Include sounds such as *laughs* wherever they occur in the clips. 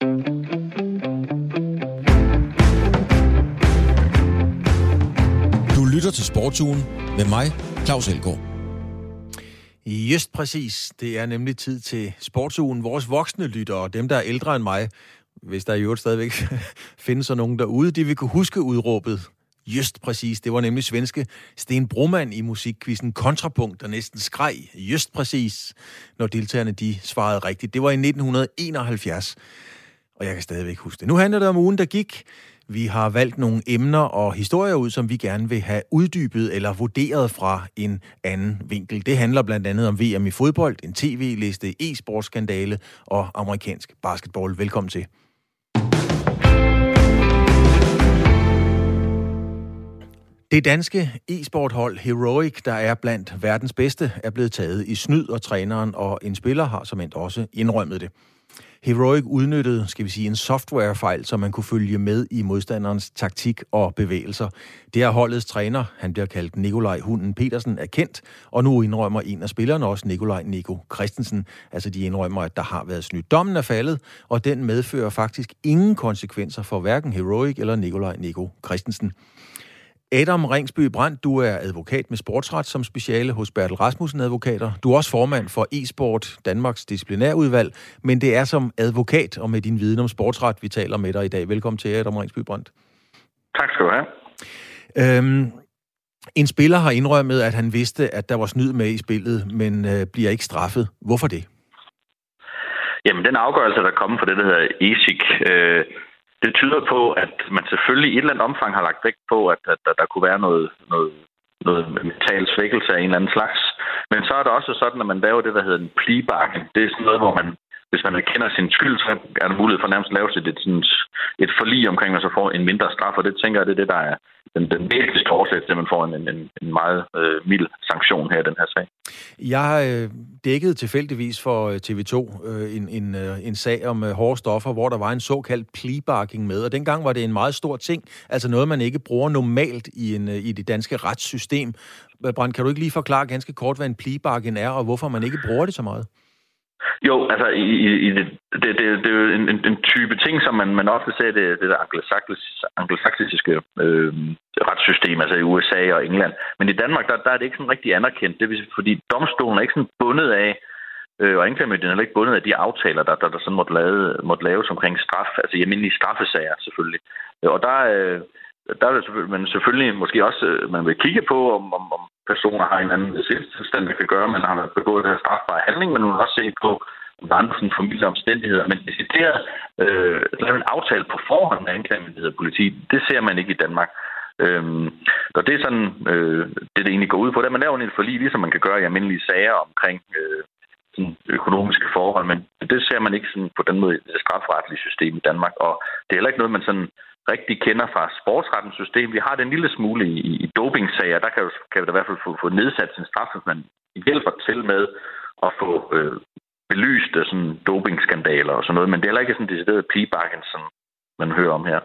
Du lytter til Sportsugen med mig, Claus Elgaard. Just præcis. Det er nemlig tid til sportsugen. Vores voksne lyttere, dem der er ældre end mig, hvis der i øvrigt stadigvæk *laughs* findes nogen derude, de vil kunne huske udråbet Just præcis. Det var nemlig svenske Sten Broman i musikkvisten Kontrapunkt, der næsten skreg Just præcis, når deltagerne de svarede rigtigt. Det var i 1971, og jeg kan stadigvæk huske det. Nu handler det om ugen, der gik. Vi har valgt nogle emner og historier ud, som vi gerne vil have uddybet eller vurderet fra en anden vinkel. Det handler blandt andet om VM i fodbold, en tv-liste, e-sportskandale og amerikansk basketball. Velkommen til. Det danske e-sporthold Heroic, der er blandt verdens bedste, er blevet taget i snyd, og træneren og en spiller har som endt også indrømmet det. Heroic udnyttede, skal vi sige, en softwarefejl, så man kunne følge med i modstanderens taktik og bevægelser. Det er holdets træner, han bliver kaldt Nikolaj Hunden Petersen, er kendt, og nu indrømmer en af spillerne også Nikolaj Nico Christensen. Altså de indrømmer, at der har været snydt. Dommen er faldet, og den medfører faktisk ingen konsekvenser for hverken Heroic eller Nikolaj Nico Christensen. Adam Ringsby Brandt, du er advokat med sportsret som speciale hos Bertel Rasmussen Advokater. Du er også formand for e-sport Danmarks disciplinærudvalg, men det er som advokat og med din viden om sportsret, vi taler med dig i dag. Velkommen til, Adam Ringsby Brandt. Tak skal du have. Øhm, en spiller har indrømmet, at han vidste, at der var snyd med i spillet, men øh, bliver ikke straffet. Hvorfor det? Jamen, den afgørelse, der er kommet fra det, der hedder ESIC, øh, det tyder på, at man selvfølgelig i et eller andet omfang har lagt vægt på, at, at, at der kunne være noget, noget, noget mental svækkelse af en eller anden slags. Men så er det også sådan, at man laver det, der hedder en plea bargain. Det er sådan noget, hvor man, hvis man erkender sin skyld, så er der mulighed for nærmest at lave et, et, et forlig omkring, at så får en mindre straf, og det tænker jeg, det er det, der er den, den væsentligste årsag til, at man får en, en, en meget øh, mild sanktion her i den her sag. Jeg har øh, dækket tilfældigvis for øh, TV2 øh, en, en, øh, en sag om øh, hårde stoffer, hvor der var en såkaldt plebarking med, og dengang var det en meget stor ting, altså noget, man ikke bruger normalt i, en, øh, i det danske retssystem. Brand, kan du ikke lige forklare ganske kort, hvad en plebarking er, og hvorfor man ikke bruger det så meget? Jo, altså i, i det, det, det, det er jo en, en, en type ting, som man, man ofte ser det, det der anglosaksiske øh, retssystem, altså i USA og England. Men i Danmark, der, der er det ikke sådan rigtig anerkendt. Det vil, fordi domstolen er ikke sådan bundet af, øh, og anklagemyndigheden er heller ikke bundet af de aftaler, der, der, der sådan måtte, lave, måtte laves omkring straf, altså i almindelige straffesager selvfølgelig. Øh, og der, øh, der er det selvfølgelig, men selvfølgelig måske også, øh, man vil kigge på, om, om, om personer har en anden sindstilstand, der kan gøre, at man har begået den her strafbare handling, men man vil også se på, om der er andre omstændigheder. Men decideret øh, lave en aftale på forhånd med anklagemyndighed og politi, det ser man ikke i Danmark. Øhm, og det er sådan, øh, det, det egentlig går ud på, det er, at man laver en forlig, ligesom man kan gøre i almindelige sager omkring øh, sådan økonomiske forhold, men det ser man ikke sådan på den måde i det strafretlige system i Danmark, og det er heller ikke noget, man sådan rigtig kender fra sportsrettens system. Vi har det lille smule i, i dopingsager. Der kan, jo, kan vi da i hvert fald få, få nedsat sin straf, hvis man hjælper til med at få øh, belyst øh, sådan dopingskandaler og sådan noget. Men det er heller ikke sådan decideret pigebakken, som man hører om her.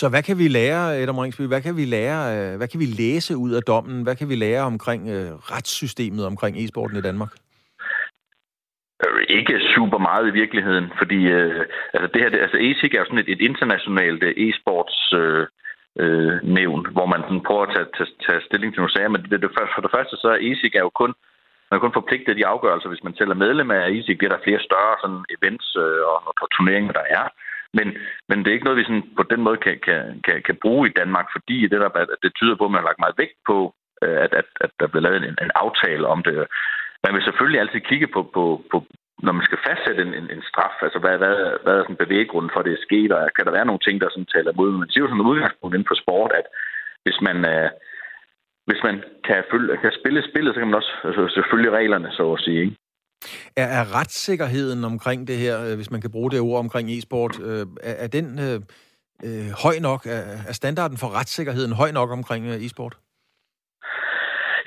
Så hvad kan vi lære, Adam Ringsby, hvad kan vi lære, øh, hvad kan vi læse ud af dommen? Hvad kan vi lære omkring øh, retssystemet omkring e-sporten i Danmark? Ikke super meget i virkeligheden, fordi øh, altså det her, det, altså ASIC er jo sådan et, et internationalt øh, e-sports øh, øh, nævn, hvor man sådan prøver at tage, tage, tage stilling til nogle sager, men det, det, for det første så er ASIC er jo kun man er kun forpligtet de afgørelser, hvis man tæller medlem af ESIC, bliver der flere større sådan, events øh, og, og turneringer, der er. Men, men det er ikke noget, vi sådan, på den måde kan, kan, kan, kan bruge i Danmark, fordi det, der, det tyder på, at man har lagt meget vægt på, øh, at, at, at der bliver lavet en, en aftale om det. Man vil selvfølgelig altid kigge på, på, på, når man skal fastsætte en, en, en straf, altså hvad, hvad, hvad er sådan bevæggrunden for, at det er sket, og kan der være nogle ting, der sådan taler imod? Men det er jo sådan et udgangspunkt inden for sport, at hvis man, øh, hvis man kan, følge, kan spille spillet, så kan man også altså, selvfølgelig reglerne, så at sige. Ikke? Er, er retssikkerheden omkring det her, øh, hvis man kan bruge det ord omkring e-sport, øh, er, er den øh, øh høj nok? Er, er standarden for retssikkerheden høj nok omkring øh, e-sport?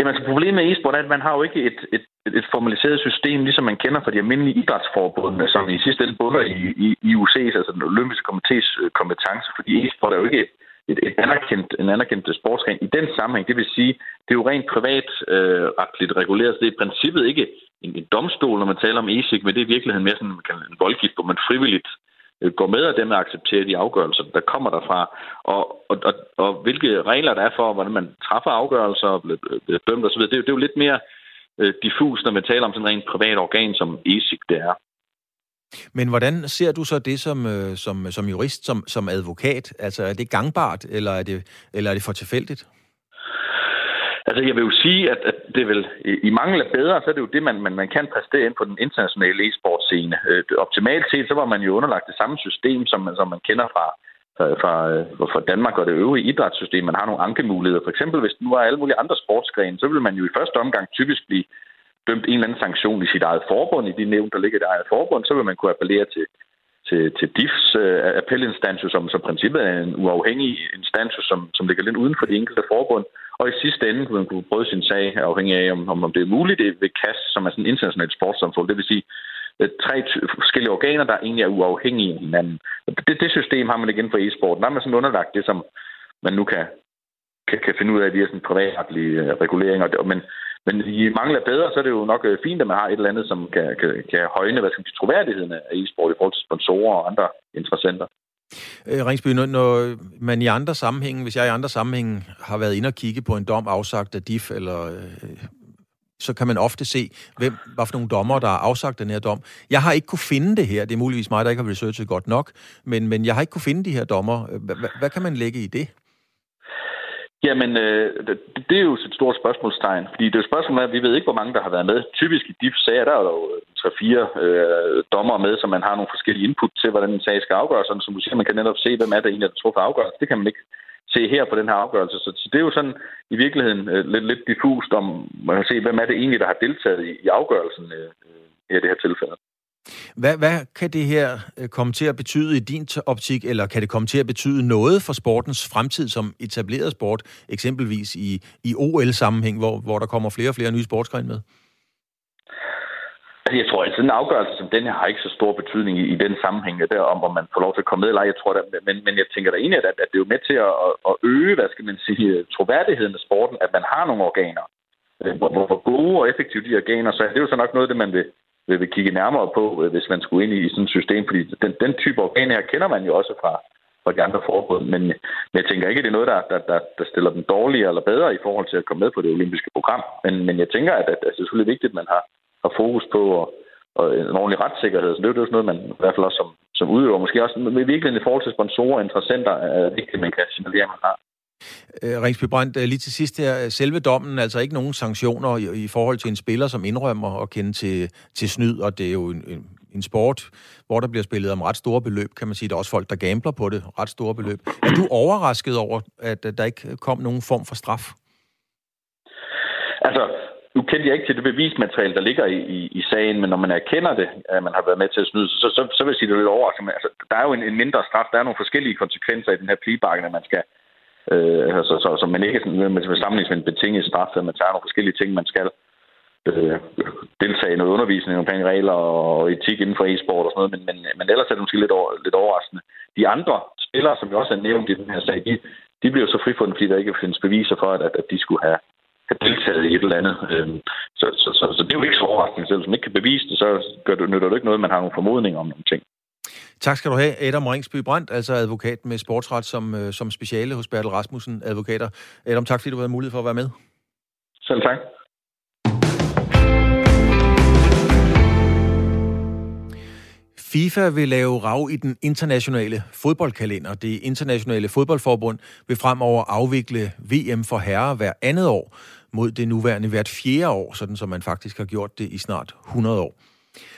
Jamen, altså, problemet med e-sport er, at man har jo ikke et, et, et formaliseret system, ligesom man kender fra de almindelige idrætsforbundene, som i sidste ende bunder i, i, i UC's, altså den olympiske komitees øh, kompetence, fordi e-sport er jo ikke et, et anerkendt, en anerkendt øh, sportsgren i den sammenhæng. Det vil sige, det er jo rent privat øh, retligt reguleret, så det er i princippet ikke en, en domstol, når man taler om e men det er i virkeligheden mere sådan en voldgift, hvor man frivilligt øh, Øh, går med, og dem accepterer de afgørelser, der kommer derfra, og, og, og, og hvilke regler der er for, hvordan man træffer afgørelser og bliver, bliver dømt osv., det, det er jo lidt mere øh, diffus, når man taler om sådan en rent privat organ, som ESIC det er. Men hvordan ser du så det som, øh, som, som jurist, som, som advokat? Altså, er det gangbart, eller er det, eller er det for tilfældigt? Altså, jeg vil jo sige, at, at det vil i mangel af bedre, så er det jo det, man, man, man kan præstere ind på den internationale e-sportscene. Øh, optimalt set, så var man jo underlagt det samme system, som man, som man kender fra, fra, øh, fra Danmark og det øvrige idrætssystem. Man har nogle ankemuligheder. For eksempel, hvis nu er alle mulige andre sportsgrene, så vil man jo i første omgang typisk blive dømt en eller anden sanktion i sit eget forbund, i de nævn, der ligger i det eget forbund, så vil man kunne appellere til, til, til DIFs uh, øh, appelinstans, som, som princippet er en uafhængig instans, som, som ligger lidt uden for de enkelte forbund. Og i sidste ende kunne man kunne prøve sin sag, afhængig af, om, om, det er muligt det ved KAS, som er sådan en internationalt sportssamfund. Det vil sige, øh, tre forskellige organer, der egentlig er uafhængige af hinanden. Det, det system har man igen for e-sport. Der er man sådan underlagt det, som man nu kan, kan, kan finde ud af via sådan privatretlige øh, reguleringer. Men, men i mangler bedre, så er det jo nok øh, fint, at man har et eller andet, som kan, kan, kan højne hvad skal man sige, troværdigheden af e-sport i forhold til sponsorer og andre interessenter. Øh, Ringsby, når, når man i andre sammenhænge, hvis jeg i andre sammenhænge har været inde og kigge på en dom afsagt af DIF, eller, øh, så kan man ofte se, hvem, hvad for nogle dommer, der har afsagt den her dom. Jeg har ikke kunne finde det her. Det er muligvis mig, der ikke har researchet godt nok, men, men jeg har ikke kunne finde de her dommer. Øh, hvad, hvad kan man lægge i det? Jamen, øh, det er jo et stort spørgsmålstegn, fordi det er jo spørgsmålet at vi ved ikke, hvor mange, der har været med. Typisk i de sager, der er der jo tre-fire øh, dommer med, så man har nogle forskellige input til, hvordan en sag skal afgøres. Sådan, som du siger, man kan netop se, hvem er der egentlig, der truffet afgørelse. Det kan man ikke se her på den her afgørelse. Så, så det er jo sådan i virkeligheden øh, lidt, lidt diffust, om man kan se, hvem er det egentlig, der har deltaget i, i afgørelsen øh, øh i det her tilfælde. Hvad, hvad kan det her øh, komme til at betyde i din optik, eller kan det komme til at betyde noget for sportens fremtid som etableret sport, eksempelvis i, i OL-sammenhæng, hvor, hvor der kommer flere og flere nye sportsgrene med? Altså, jeg tror, at sådan en afgørelse som den her har ikke så stor betydning i, i den sammenhæng der, om hvor man får lov til at komme med eller ej. Jeg tror, at, men, men jeg tænker da egentlig, at, at det er jo med til at, at øge, hvad skal man sige, øh, troværdigheden af sporten, at man har nogle organer. Øh, hvor, hvor gode og effektive de organer, så det er jo så nok noget, det man vil, vil, vi kigge nærmere på, øh, hvis man skulle ind i sådan et system, fordi den, den type organer her kender man jo også fra, fra de andre forbund, men, men jeg tænker ikke, at det er noget, der, der, der, der stiller dem dårligere eller bedre i forhold til at komme med på det olympiske program, men, men jeg tænker, at, at, at det er selvfølgelig vigtigt, at man har, har fokus på og, og en ordentlig retssikkerhed, så det er jo sådan noget, man i hvert fald også som, som udøver, måske også med virkelig i forhold til sponsorer og interessenter, er vigtigt, at man kan signalere, at man har. Øh, Ringsby Brandt, øh, lige til sidst her. Øh, selve dommen, altså ikke nogen sanktioner i, i forhold til en spiller, som indrømmer at kende til, til snyd, og det er jo en, en, en sport, hvor der bliver spillet om ret store beløb, kan man sige. Der er også folk, der gambler på det, ret store beløb. Er du overrasket over, at der ikke kom nogen form for straf? Altså, nu kendte jeg ikke til det bevismateriale, der ligger i, i, i sagen, men når man erkender det, at man har været med til at snyde, så, så, så vil jeg sige, det er lidt overraskende. Altså, der er jo en, en mindre straf, der er nogle forskellige konsekvenser i den her pligebakke, at man skal Øh, altså, så, så man ikke sådan, man skal sammenlignes med en betinget straf, at man tager nogle forskellige ting, man skal øh, deltage i noget undervisning omkring regler og etik inden for e-sport og sådan noget, men, men, men ellers er det måske lidt, over, lidt overraskende. De andre spillere, som jo også er nævnt i den her sag, de, de bliver så frifundet, fordi der ikke findes beviser for, at, at de skulle have, have deltaget i et eller andet. Øhm, så, så, så, så det er jo ikke så overraskende. Selv hvis man ikke kan bevise det, så gør det, nytter det ikke noget, at man har nogle formodninger om nogle ting. Tak skal du have, Adam Ringsby Brandt, altså advokat med sportsret som, øh, som speciale hos Bertel Rasmussen Advokater. Adam, tak fordi du havde mulighed for at være med. Selv tak. FIFA vil lave rav i den internationale fodboldkalender. Det internationale fodboldforbund vil fremover afvikle VM for herrer hver andet år mod det nuværende hvert fjerde år, sådan som man faktisk har gjort det i snart 100 år.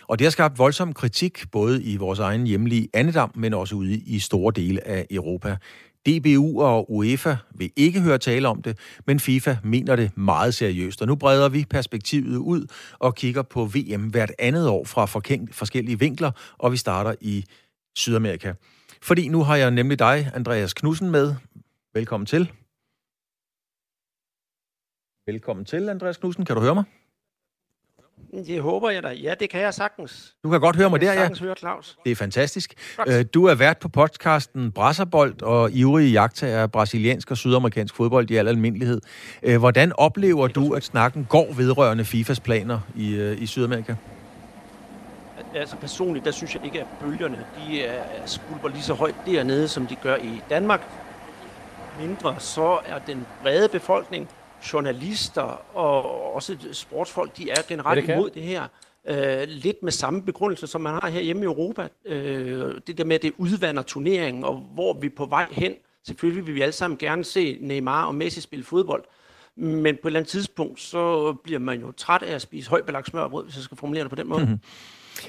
Og det har skabt voldsom kritik, både i vores egen hjemlige Annedam, men også ude i store dele af Europa. DBU og UEFA vil ikke høre tale om det, men FIFA mener det meget seriøst. Og nu breder vi perspektivet ud og kigger på VM hvert andet år fra forskellige vinkler, og vi starter i Sydamerika. Fordi nu har jeg nemlig dig, Andreas Knudsen, med. Velkommen til. Velkommen til, Andreas Knudsen. Kan du høre mig? Det håber jeg da. Ja, det kan jeg sagtens. Du kan godt høre mig der, ja. høre Claus. Det er fantastisk. Godt. Øh, du er vært på podcasten Brasserbold og ivrige jagttager af brasiliansk og sydamerikansk fodbold i al almindelighed. Øh, hvordan oplever du, at snakken går vedrørende FIFAs planer i, øh, i Sydamerika? altså personligt, der synes jeg ikke, at bølgerne de er, skulper lige så højt dernede, som de gør i Danmark. Mindre så er den brede befolkning, journalister og også sportsfolk, de er generelt det imod det her. Øh, lidt med samme begrundelse, som man har her hjemme i Europa. Øh, det der med, at det udvander turneringen, og hvor vi er på vej hen. Selvfølgelig vil vi alle sammen gerne se Neymar og Messi spille fodbold. Men på et eller andet tidspunkt, så bliver man jo træt af at spise højbelagt smørbrød, hvis jeg skal formulere det på den måde. Mm-hmm.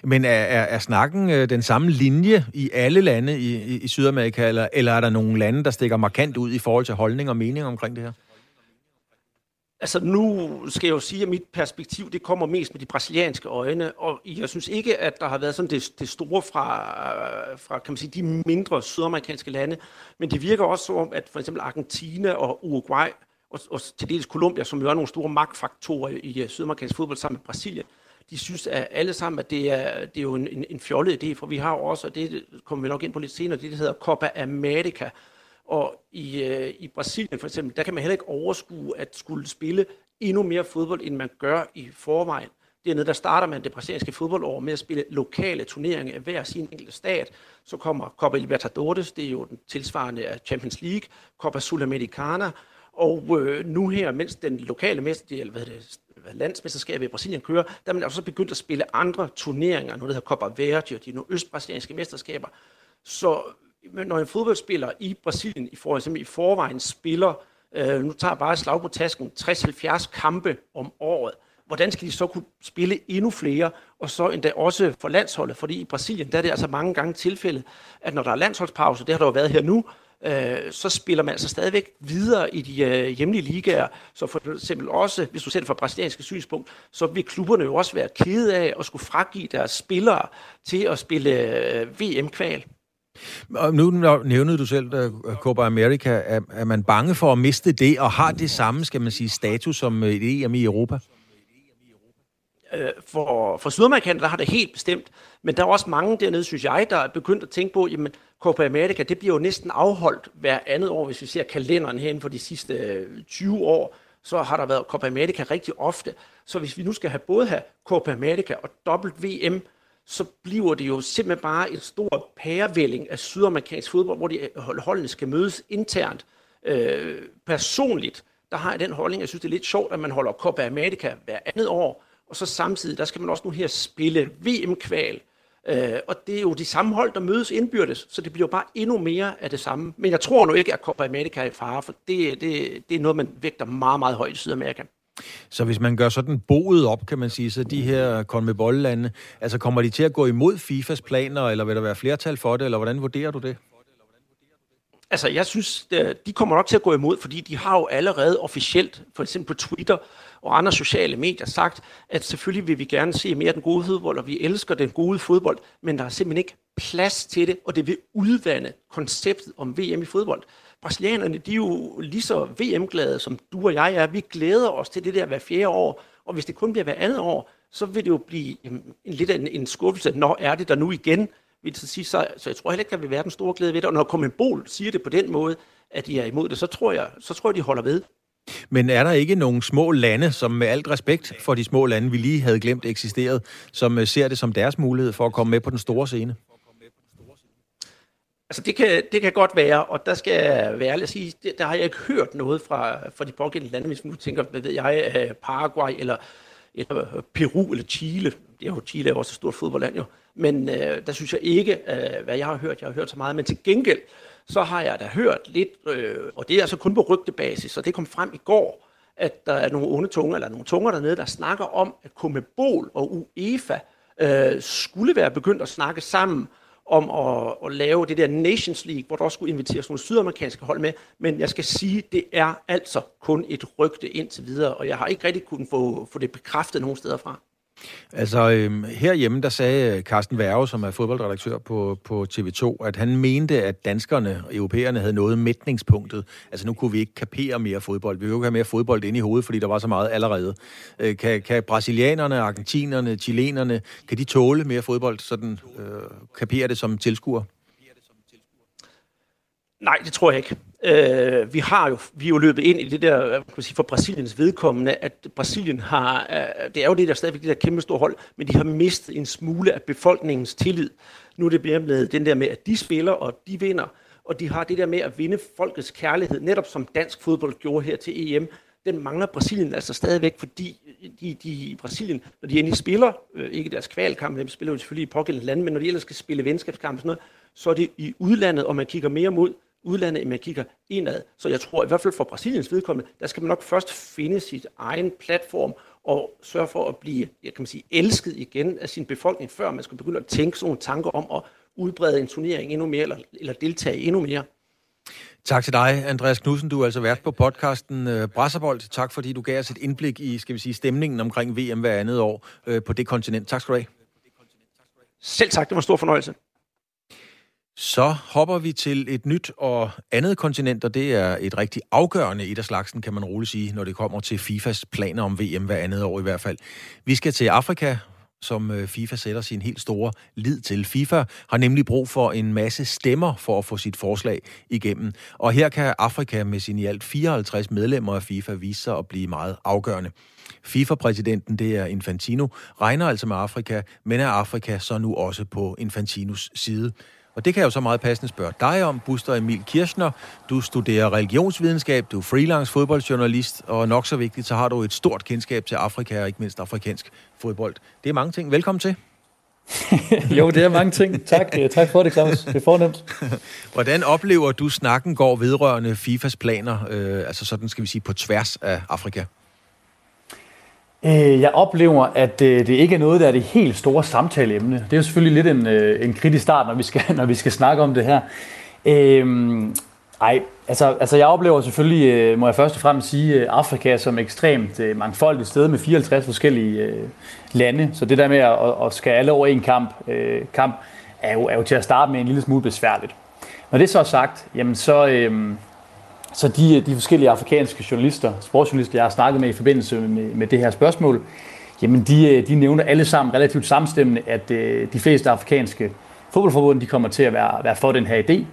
Men er, er, er snakken øh, den samme linje i alle lande i, i, i Sydamerika, eller, eller er der nogle lande, der stikker markant ud i forhold til holdning og mening omkring det her? Altså nu skal jeg jo sige, at mit perspektiv, det kommer mest med de brasilianske øjne, og jeg synes ikke, at der har været sådan det, det store fra, fra kan man sige, de mindre sydamerikanske lande, men det virker også som at for eksempel Argentina og Uruguay, og, og til dels Colombia, som jo er nogle store magtfaktorer i sydamerikansk fodbold sammen med Brasilien, de synes at alle sammen, at det er, det er jo en, en, en fjollet idé, for vi har jo også, og det kommer vi nok ind på lidt senere, det der hedder Copa America, og i, øh, i Brasilien for eksempel, der kan man heller ikke overskue at skulle spille endnu mere fodbold, end man gør i forvejen. Dernede der starter man det brasilianske fodboldår med at spille lokale turneringer af hver sin enkelte stat. Så kommer Copa Libertadores, det er jo den tilsvarende af Champions League, Copa Sudamericana, og øh, nu her, mens den lokale mester, eller hvad det, landsmesterskabet i Brasilien kører, der er man også begyndt at spille andre turneringer, noget der hedder Copa Verde og de østbrasilianske mesterskaber. Så når en fodboldspiller i Brasilien i, for, i forvejen spiller, øh, nu tager jeg bare slag på tasken, 60-70 kampe om året, hvordan skal de så kunne spille endnu flere, og så endda også for landsholdet, fordi i Brasilien, der er det altså mange gange tilfældet, at når der er landsholdspause, det har der jo været her nu, øh, så spiller man altså stadigvæk videre i de øh, hjemlige ligaer. Så for eksempel også, hvis du ser det fra brasilianske synspunkt, så vil klubberne jo også være kede af at skulle fragive deres spillere til at spille øh, VM-kval. Og nu nævnede du selv uh, Copa America. Er, er man bange for at miste det, og har det samme, skal man sige, status som øh, et EM i Europa? Øh, for, for Sydamerikaner, der har det helt bestemt, men der er også mange dernede, synes jeg, der er begyndt at tænke på, jamen Copa America, det bliver jo næsten afholdt hver andet år, hvis vi ser kalenderen herinde for de sidste øh, 20 år, så har der været Copa America rigtig ofte. Så hvis vi nu skal have både have Copa America og WM, så bliver det jo simpelthen bare et stort pærevælling af sydamerikansk fodbold, hvor de holdene skal mødes internt. Øh, personligt, der har jeg den holdning, jeg synes, det er lidt sjovt, at man holder Copa America hver andet år, og så samtidig, der skal man også nu her spille VM-kval. Øh, og det er jo de samme hold, der mødes indbyrdes, så det bliver jo bare endnu mere af det samme. Men jeg tror nu ikke, at Copa America er i fare, for det, det, det er noget, man vægter meget, meget højt i Sydamerika. Så hvis man gør sådan boet op, kan man sige, så de her konmebollande, altså kommer de til at gå imod FIFAs planer, eller vil der være flertal for det, eller hvordan vurderer du det? Altså, jeg synes, øh, de kommer nok til at gå imod, fordi de har jo allerede officielt, for eksempel på Twitter og andre sociale medier, sagt, at selvfølgelig vil vi gerne se mere af den gode fodbold, og vi elsker den gode fodbold, men der er simpelthen ikke plads til det, og det vil udvande konceptet om VM i fodbold. Brasilianerne, de er jo lige så VM-glade, som du og jeg er. Vi glæder os til det der hver fjerde år, og hvis det kun bliver hver andet år, så vil det jo blive en, lidt af en, en skuffelse. Når er det der nu igen? Vil det sige, så, så jeg tror heller ikke, der vil være den store glæde ved det. Og når Bol siger det på den måde, at de er imod det, så tror jeg, så tror jeg de holder ved. Men er der ikke nogle små lande, som med alt respekt for de små lande, vi lige havde glemt eksisteret, som øh, ser det som deres mulighed for at komme med på den store scene? Altså det kan, det kan godt være, og der skal jeg være ærlig at sige, det, der har jeg ikke hørt noget fra, fra de pågældende lande, hvis man nu tænker, hvad ved jeg, øh, Paraguay eller, eller øh, Peru eller Chile. Det er jo, Chile er også et stort fodboldland jo. Men øh, der synes jeg ikke, øh, hvad jeg har hørt. Jeg har hørt så meget, men til gengæld, så har jeg da hørt lidt, øh, og det er altså kun på rygtebasis, og det kom frem i går, at der er nogle onde tunger, eller nogle tunger dernede, der snakker om, at Comebol og UEFA øh, skulle være begyndt at snakke sammen om at, at lave det der Nations League, hvor der også skulle inviteres nogle sydamerikanske hold med. Men jeg skal sige, det er altså kun et rygte indtil videre, og jeg har ikke rigtig kunnet få, få det bekræftet nogen steder fra. Altså, øhm, herhjemme, der sagde øh, Carsten Værge, som er fodboldredaktør på, på TV2, at han mente, at danskerne og europæerne havde nået mætningspunktet. Altså, nu kunne vi ikke kapere mere fodbold. Vi kunne ikke have mere fodbold ind i hovedet, fordi der var så meget allerede. Øh, kan, kan brasilianerne, argentinerne, chilenerne, kan de tåle mere fodbold, sådan øh, kapere det som tilskuer? Nej, det tror jeg ikke. Øh, vi har jo vi er jo løbet ind i det der, kan man sige, for Brasiliens vedkommende, at Brasilien har, øh, det er jo det der stadigvæk det der kæmpe store hold, men de har mistet en smule af befolkningens tillid. Nu er det blevet den der med, at de spiller, og de vinder, og de har det der med at vinde folkets kærlighed, netop som dansk fodbold gjorde her til EM. Den mangler Brasilien altså stadigvæk, fordi de, de i Brasilien, når de endelig spiller, øh, ikke deres kvalkamp, de spiller jo selvfølgelig i pågældende lande, men når de ellers skal spille venskabskamp og sådan noget, så er det i udlandet, og man kigger mere mod udlandet, end man kigger indad. Så jeg tror i hvert fald for Brasiliens vedkommende, der skal man nok først finde sit egen platform og sørge for at blive jeg kan man sige, elsket igen af sin befolkning, før man skal begynde at tænke sådan nogle tanker om at udbrede en turnering endnu mere, eller, eller deltage endnu mere. Tak til dig, Andreas Knudsen. Du er altså vært på podcasten uh, Brasserbold. Tak fordi du gav os et indblik i, skal vi sige, stemningen omkring VM hver andet år uh, på det kontinent. Tak skal du have. Selv tak, det var en stor fornøjelse. Så hopper vi til et nyt og andet kontinent, og det er et rigtig afgørende et af slagsen, kan man roligt sige, når det kommer til FIFAs planer om VM hver andet år i hvert fald. Vi skal til Afrika, som øh, FIFA sætter sin helt store lid til. FIFA har nemlig brug for en masse stemmer for at få sit forslag igennem. Og her kan Afrika med sine i alt 54 medlemmer af FIFA vise sig at blive meget afgørende. FIFA-præsidenten, det er Infantino, regner altså med Afrika, men er Afrika så nu også på Infantinos side. Og det kan jeg jo så meget passende spørge dig om, Buster Emil Kirchner. Du studerer religionsvidenskab, du er freelance fodboldjournalist, og nok så vigtigt, så har du et stort kendskab til Afrika og ikke mindst afrikansk fodbold. Det er mange ting. Velkommen til. *laughs* jo, det er mange ting. Tak, tak for det, Claus. Det er fornemt. *laughs* Hvordan oplever du snakken går vedrørende FIFAs planer, øh, altså sådan skal vi sige på tværs af Afrika? Øh, jeg oplever, at øh, det ikke er noget, der er det helt store samtaleemne. Det er jo selvfølgelig lidt en, øh, en kritisk start, når vi, skal, *laughs* når vi skal snakke om det her. Øhm, ej, altså, altså jeg oplever selvfølgelig, må jeg først og fremmest sige, Afrika som ekstremt mangfoldigt sted med 54 forskellige lande. Så det der med at, at skal alle over en kamp, kamp er, jo, er jo til at starte med en lille smule besværligt. Når det så er sagt, jamen så, Øhm, så de, de forskellige afrikanske journalister, sportsjournalister, jeg har snakket med i forbindelse med, med det her spørgsmål, jamen de, de nævner alle sammen relativt samstemmende, at øh, de fleste afrikanske fodboldforbund de kommer til at være, være for den her idé.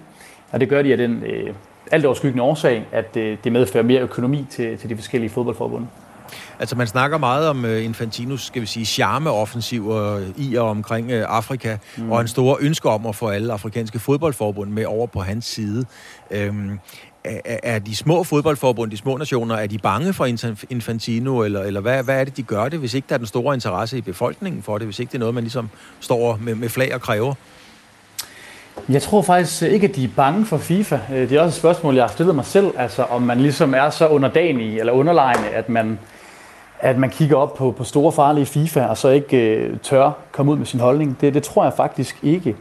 Og det gør de af den øh, alt overskyggende årsag, at øh, det medfører mere økonomi til, til de forskellige fodboldforbund. Altså man snakker meget om uh, Infantinos, skal vi sige, charmeoffensiver i og omkring uh, Afrika, mm. og en stor ønske om at få alle afrikanske fodboldforbund med over på hans side. Øhm, er, er de små fodboldforbund, de små nationer, er de bange for Infantino, eller, eller hvad, hvad er det, de gør det, hvis ikke der er den store interesse i befolkningen for det, hvis ikke det er noget, man ligesom står med, med flag og kræver? Jeg tror faktisk ikke, at de er bange for FIFA. Øh, det er også et spørgsmål, jeg har stillet mig selv, altså om man ligesom er så underdanig eller underlegne, at man, at man kigger op på, på store farlige FIFA, og så ikke øh, tør komme ud med sin holdning. Det, det tror jeg faktisk ikke.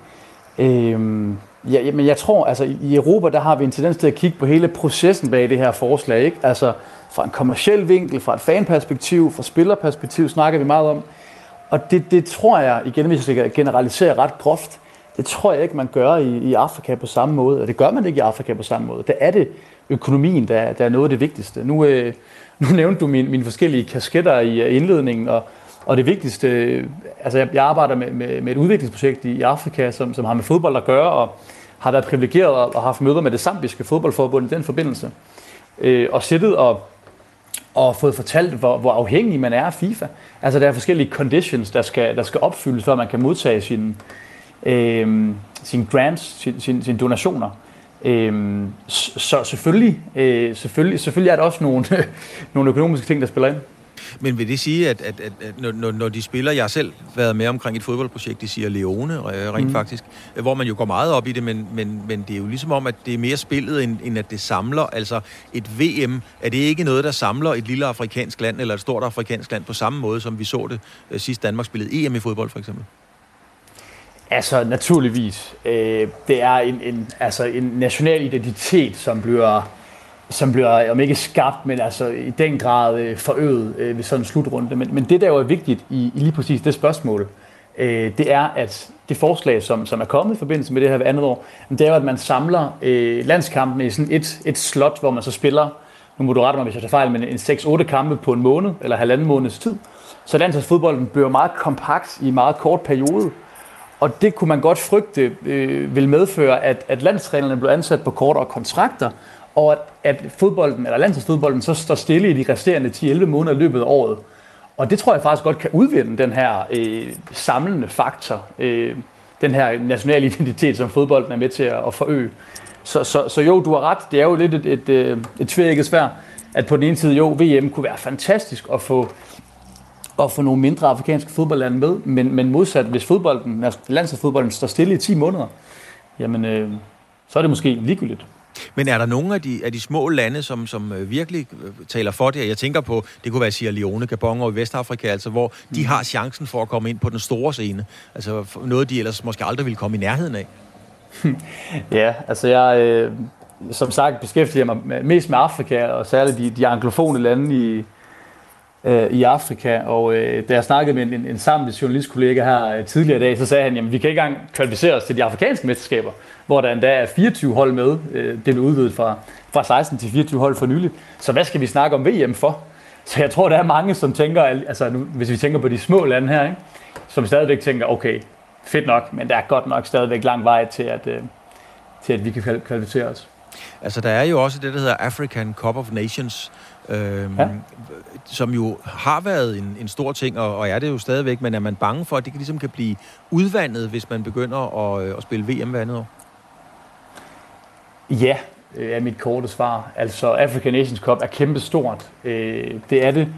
Øhm, Ja, men jeg tror, altså i Europa, der har vi en tendens til at kigge på hele processen bag det her forslag. Ikke? Altså fra en kommersiel vinkel, fra et fanperspektiv, fra spillerperspektiv snakker vi meget om. Og det, det tror jeg, igen hvis jeg skal generalisere ret groft, det tror jeg ikke, man gør i, i Afrika på samme måde. Og det gør man ikke i Afrika på samme måde. Der er det økonomien, der, der er noget af det vigtigste. Nu, øh, nu nævnte du mine, mine forskellige kasketter i øh, indledningen, og og det vigtigste, øh, altså jeg, jeg arbejder med, med, med et udviklingsprojekt i Afrika, som, som har med fodbold at gøre, og har været privilegeret og har haft møder med det sambiske fodboldforbund i den forbindelse. Øh, og siddet og, og fået fortalt, hvor, hvor afhængig man er af FIFA. Altså der er forskellige conditions, der skal, der skal opfyldes, før man kan modtage sine øh, sin grants, sine sin, sin donationer. Øh, så selvfølgelig, øh, selvfølgelig, selvfølgelig er der også nogle, *laughs* nogle økonomiske ting, der spiller ind. Men vil det sige, at, at, at, at når, når de spiller, jeg har selv været med omkring et fodboldprojekt, de siger Leone, øh, rent mm. faktisk, hvor man jo går meget op i det, men, men, men det er jo ligesom om, at det er mere spillet, end, end at det samler. Altså et VM, er det ikke noget, der samler et lille afrikansk land, eller et stort afrikansk land på samme måde, som vi så det øh, sidst Danmark spillede EM i fodbold, for eksempel? Altså, naturligvis. Øh, det er en, en, altså, en national identitet, som bliver som bliver, om ikke skabt, men altså i den grad øh, forøget øh, ved sådan en slutrunde. Men, men det, der jo er vigtigt i, i lige præcis det spørgsmål, øh, det er, at det forslag, som, som er kommet i forbindelse med det her andet år, det er jo, at man samler øh, landskampene i sådan et, et slot, hvor man så spiller, nu må du rette mig, hvis jeg tager fejl, men en 6-8 kampe på en måned, eller halvanden måneds tid. Så landsholdsfodbolden bliver meget kompakt i en meget kort periode. Og det kunne man godt frygte øh, vil medføre, at, at landstrænerne blev ansat på kortere kontrakter, og at, at fodbolden, eller landsholdsfodbolden så står stille i de resterende 10-11 måneder i løbet af året. Og det tror jeg faktisk godt kan udvinde den her øh, samlende faktor, øh, den her nationale *laughs* identitet, som fodbolden er med til at, at forøge. Så, så, så jo, du har ret. Det er jo lidt et, et, øh, et, et tvækket svær, at på den ene side, jo, VM kunne være fantastisk at få, at få nogle mindre afrikanske fodboldlande med, men, men modsat, hvis fodbolden, landsholdsfodbolden står stille i 10 måneder, jamen, øh, så er det måske ligegyldigt. Men er der nogle af de, af de små lande, som, som øh, virkelig øh, taler for det? Jeg tænker på, det kunne være Sierra Leone, Gabon og Vestafrika, altså, hvor de mm. har chancen for at komme ind på den store scene. Altså noget, de ellers måske aldrig ville komme i nærheden af. *laughs* ja, altså jeg, øh, som sagt, beskæftiger mig mest med Afrika, og særligt de, de anglofone lande i, øh, i Afrika. Og øh, da jeg snakkede med en, en, en sammen journalistkollega her øh, tidligere i dag, så sagde han, at vi kan ikke engang kvalificere os til de afrikanske mesterskaber, hvor der endda er 24 hold med. Øh, det blev udvidet fra, fra 16 til 24 hold for nylig. Så hvad skal vi snakke om VM for? Så jeg tror, der er mange, som tænker, altså nu, hvis vi tænker på de små lande her, ikke, som stadigvæk tænker, okay, fedt nok, men der er godt nok stadigvæk lang vej til, at, øh, til at vi kan kvalificere os. Altså, der er jo også det, der hedder African Cup of Nations, øhm, ja. som jo har været en, en stor ting, og, og er det jo stadigvæk, men er man bange for, at det ligesom kan blive udvandet, hvis man begynder at, øh, at spille VM hver andet år? Ja, øh, er mit korte svar. Altså, African Nations Cup er kæmpestort. Øh, det er det.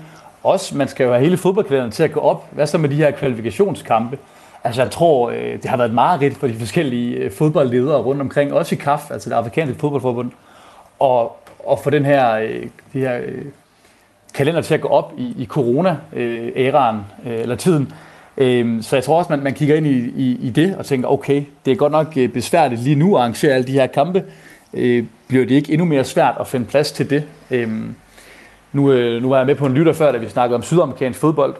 Også, man skal jo have hele fodboldklæderne til at gå op. Hvad så med de her kvalifikationskampe? Altså, jeg tror, øh, det har været meget rigtigt for de forskellige fodboldledere rundt omkring, også i KAF, altså det afrikanske fodboldforbund, og, og få den her, øh, de her øh, kalender til at gå op i, i corona-æraen, øh, eller tiden. Øh, så jeg tror også, man, man kigger ind i, i, i det og tænker, okay, det er godt nok øh, besværligt lige nu at arrangere alle de her kampe. bliver det ikke endnu mere svært at finde plads til det? Øhm, øh, nu, nu var jeg med på en lytter før, da vi snakkede om sydamerikansk fodbold,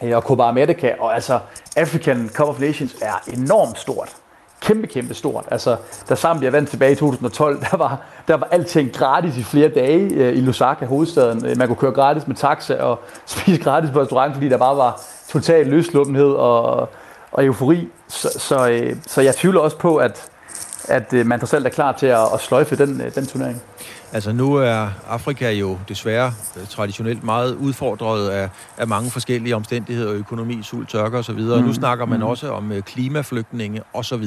og Copa America, og altså African Cup of Nations er enormt stort. Kæmpe, kæmpe stort. Altså, da Zambia vandt tilbage i 2012, *laughs* der var, der var alting gratis i flere dage øh, i Lusaka, hovedstaden. Øh, man kunne køre gratis med taxa og *laughs* spise gratis på restaurant, fordi der bare var total løsluppenhed og, og eufori. Så, så, øh, så jeg tvivler også på, at, at øh, man trods alt er klar til at, at sløjfe den, øh, den turnering. Altså nu er Afrika jo desværre øh, traditionelt meget udfordret af, af mange forskellige omstændigheder, økonomi, sult, tørke osv. Mm. Nu snakker man mm. også om øh, klimaflygtninge osv.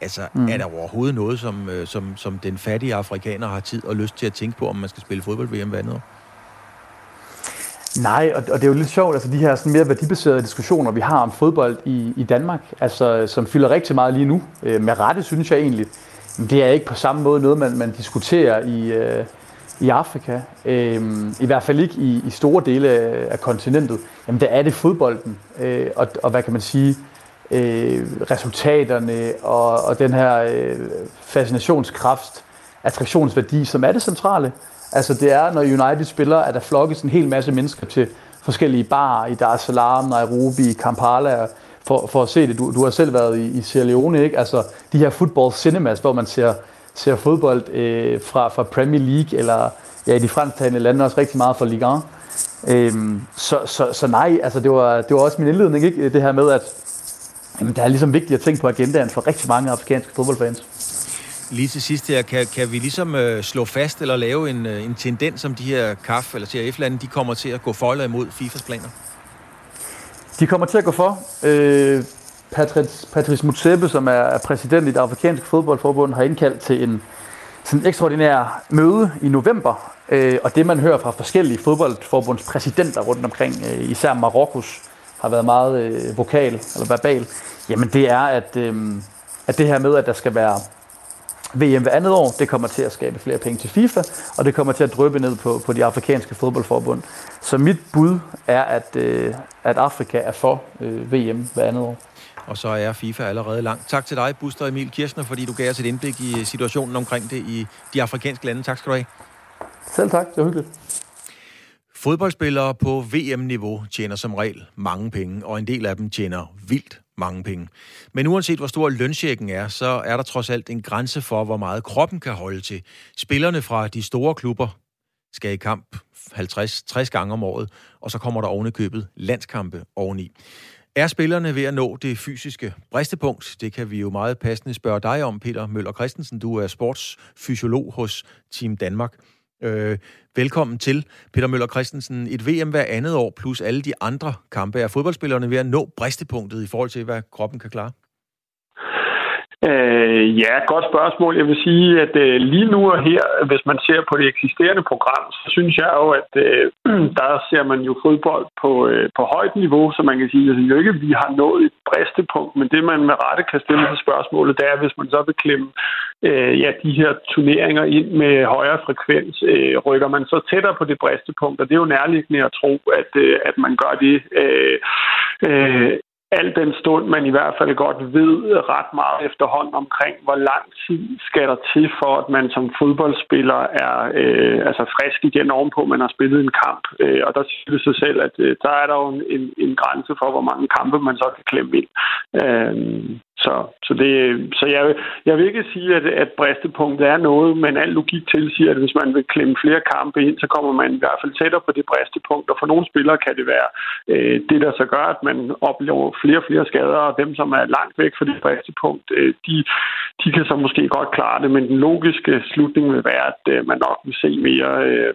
Altså mm. er der overhovedet noget, som, øh, som, som den fattige afrikaner har tid og lyst til at tænke på, om man skal spille fodbold-VM hver år? Nej, og, og det er jo lidt sjovt, altså de her sådan mere værdibaserede diskussioner, vi har om fodbold i, i Danmark, altså som fylder rigtig meget lige nu, øh, med rette synes jeg egentlig, det er ikke på samme måde noget, man, man diskuterer i, øh, i Afrika. Øh, I hvert fald ikke i, i store dele af kontinentet. Jamen, der er det fodbolden. Øh, og, og hvad kan man sige? Øh, resultaterne og, og den her øh, fascinationskraft, attraktionsværdi, som er det centrale. Altså det er, når United spiller, at der flokkes en hel masse mennesker til forskellige barer i Dar es Salaam, Nairobi, Kampala, for, for at se det. Du, du har selv været i, i Sierra Leone, ikke? Altså de her football cinemas, hvor man ser, ser fodbold øh, fra, fra Premier League, eller ja, i de fransktalende lande også rigtig meget fra Ligue 1. Øhm, så, så, så nej, altså det var, det var også min indledning, ikke? det her med, at jamen, det er ligesom vigtigt at tænke på agendaen for rigtig mange afrikanske fodboldfans. Lige til sidst her, kan, kan vi ligesom øh, slå fast eller lave en, øh, en tendens, som de her KAF eller CRF-lande, de kommer til at gå for imod FIFAs planer? De kommer til at gå for. Øh, Patrice, Patrice Mutsebe, som er præsident i det afrikanske fodboldforbund, har indkaldt til en sådan ekstraordinær møde i november. Øh, og det, man hører fra forskellige fodboldforbunds præsidenter rundt omkring, øh, især Marokkos, har været meget øh, vokal eller verbal, jamen det er, at, øh, at det her med, at der skal være VM hver andet år, det kommer til at skabe flere penge til FIFA, og det kommer til at drøbe ned på, på de afrikanske fodboldforbund. Så mit bud er, at, øh, at Afrika er for øh, VM hver andet år. Og så er FIFA allerede langt. Tak til dig, Buster Emil Kirchner, fordi du gav os et indblik i situationen omkring det i de afrikanske lande. Tak skal du have. Selv tak, det var hyggeligt. Fodboldspillere på VM-niveau tjener som regel mange penge, og en del af dem tjener vildt mange penge. Men uanset hvor stor lønsjekken er, så er der trods alt en grænse for, hvor meget kroppen kan holde til. Spillerne fra de store klubber skal i kamp 50-60 gange om året, og så kommer der ovenikøbet landskampe oveni. Er spillerne ved at nå det fysiske bristepunkt? Det kan vi jo meget passende spørge dig om, Peter Møller Christensen. Du er sportsfysiolog hos Team Danmark. Øh, velkommen til, Peter Møller Christensen. Et VM hver andet år, plus alle de andre kampe. Er fodboldspillerne ved at nå bristepunktet i forhold til, hvad kroppen kan klare? Øh, ja, godt spørgsmål. Jeg vil sige, at øh, lige nu og her, hvis man ser på det eksisterende program, så synes jeg jo, at øh, *clears throat* der ser man jo fodbold på, øh, på højt niveau, så man kan sige, at jo ikke, vi har nået et bristepunkt, men det man med rette kan stille til spørgsmålet, det er, hvis man så vil klemme øh, ja, de her turneringer ind med højere frekvens, øh, rykker man så tættere på det bristepunkt, og det er jo nærliggende at tro, at, øh, at man gør det øh, øh, al den stund man i hvert fald godt ved ret meget efterhånden omkring, hvor lang tid skal der til for, at man som fodboldspiller er øh, altså frisk igen ovenpå, man har spillet en kamp. Øh, og der synes det sig selv, at øh, der er der jo en, en grænse for, hvor mange kampe man så kan klemme ind. Øh, så, så, det, så jeg, jeg vil ikke sige, at, at bristepunktet er noget, men al logik tilsiger, at hvis man vil klemme flere kampe ind, så kommer man i hvert fald tættere på det bristepunkt. Og for nogle spillere kan det være øh, det, der så gør, at man oplever flere og flere skader, og dem, som er langt væk fra det bristepunkt, øh, de, de kan så måske godt klare det, men den logiske slutning vil være, at øh, man nok vil se mere... Øh,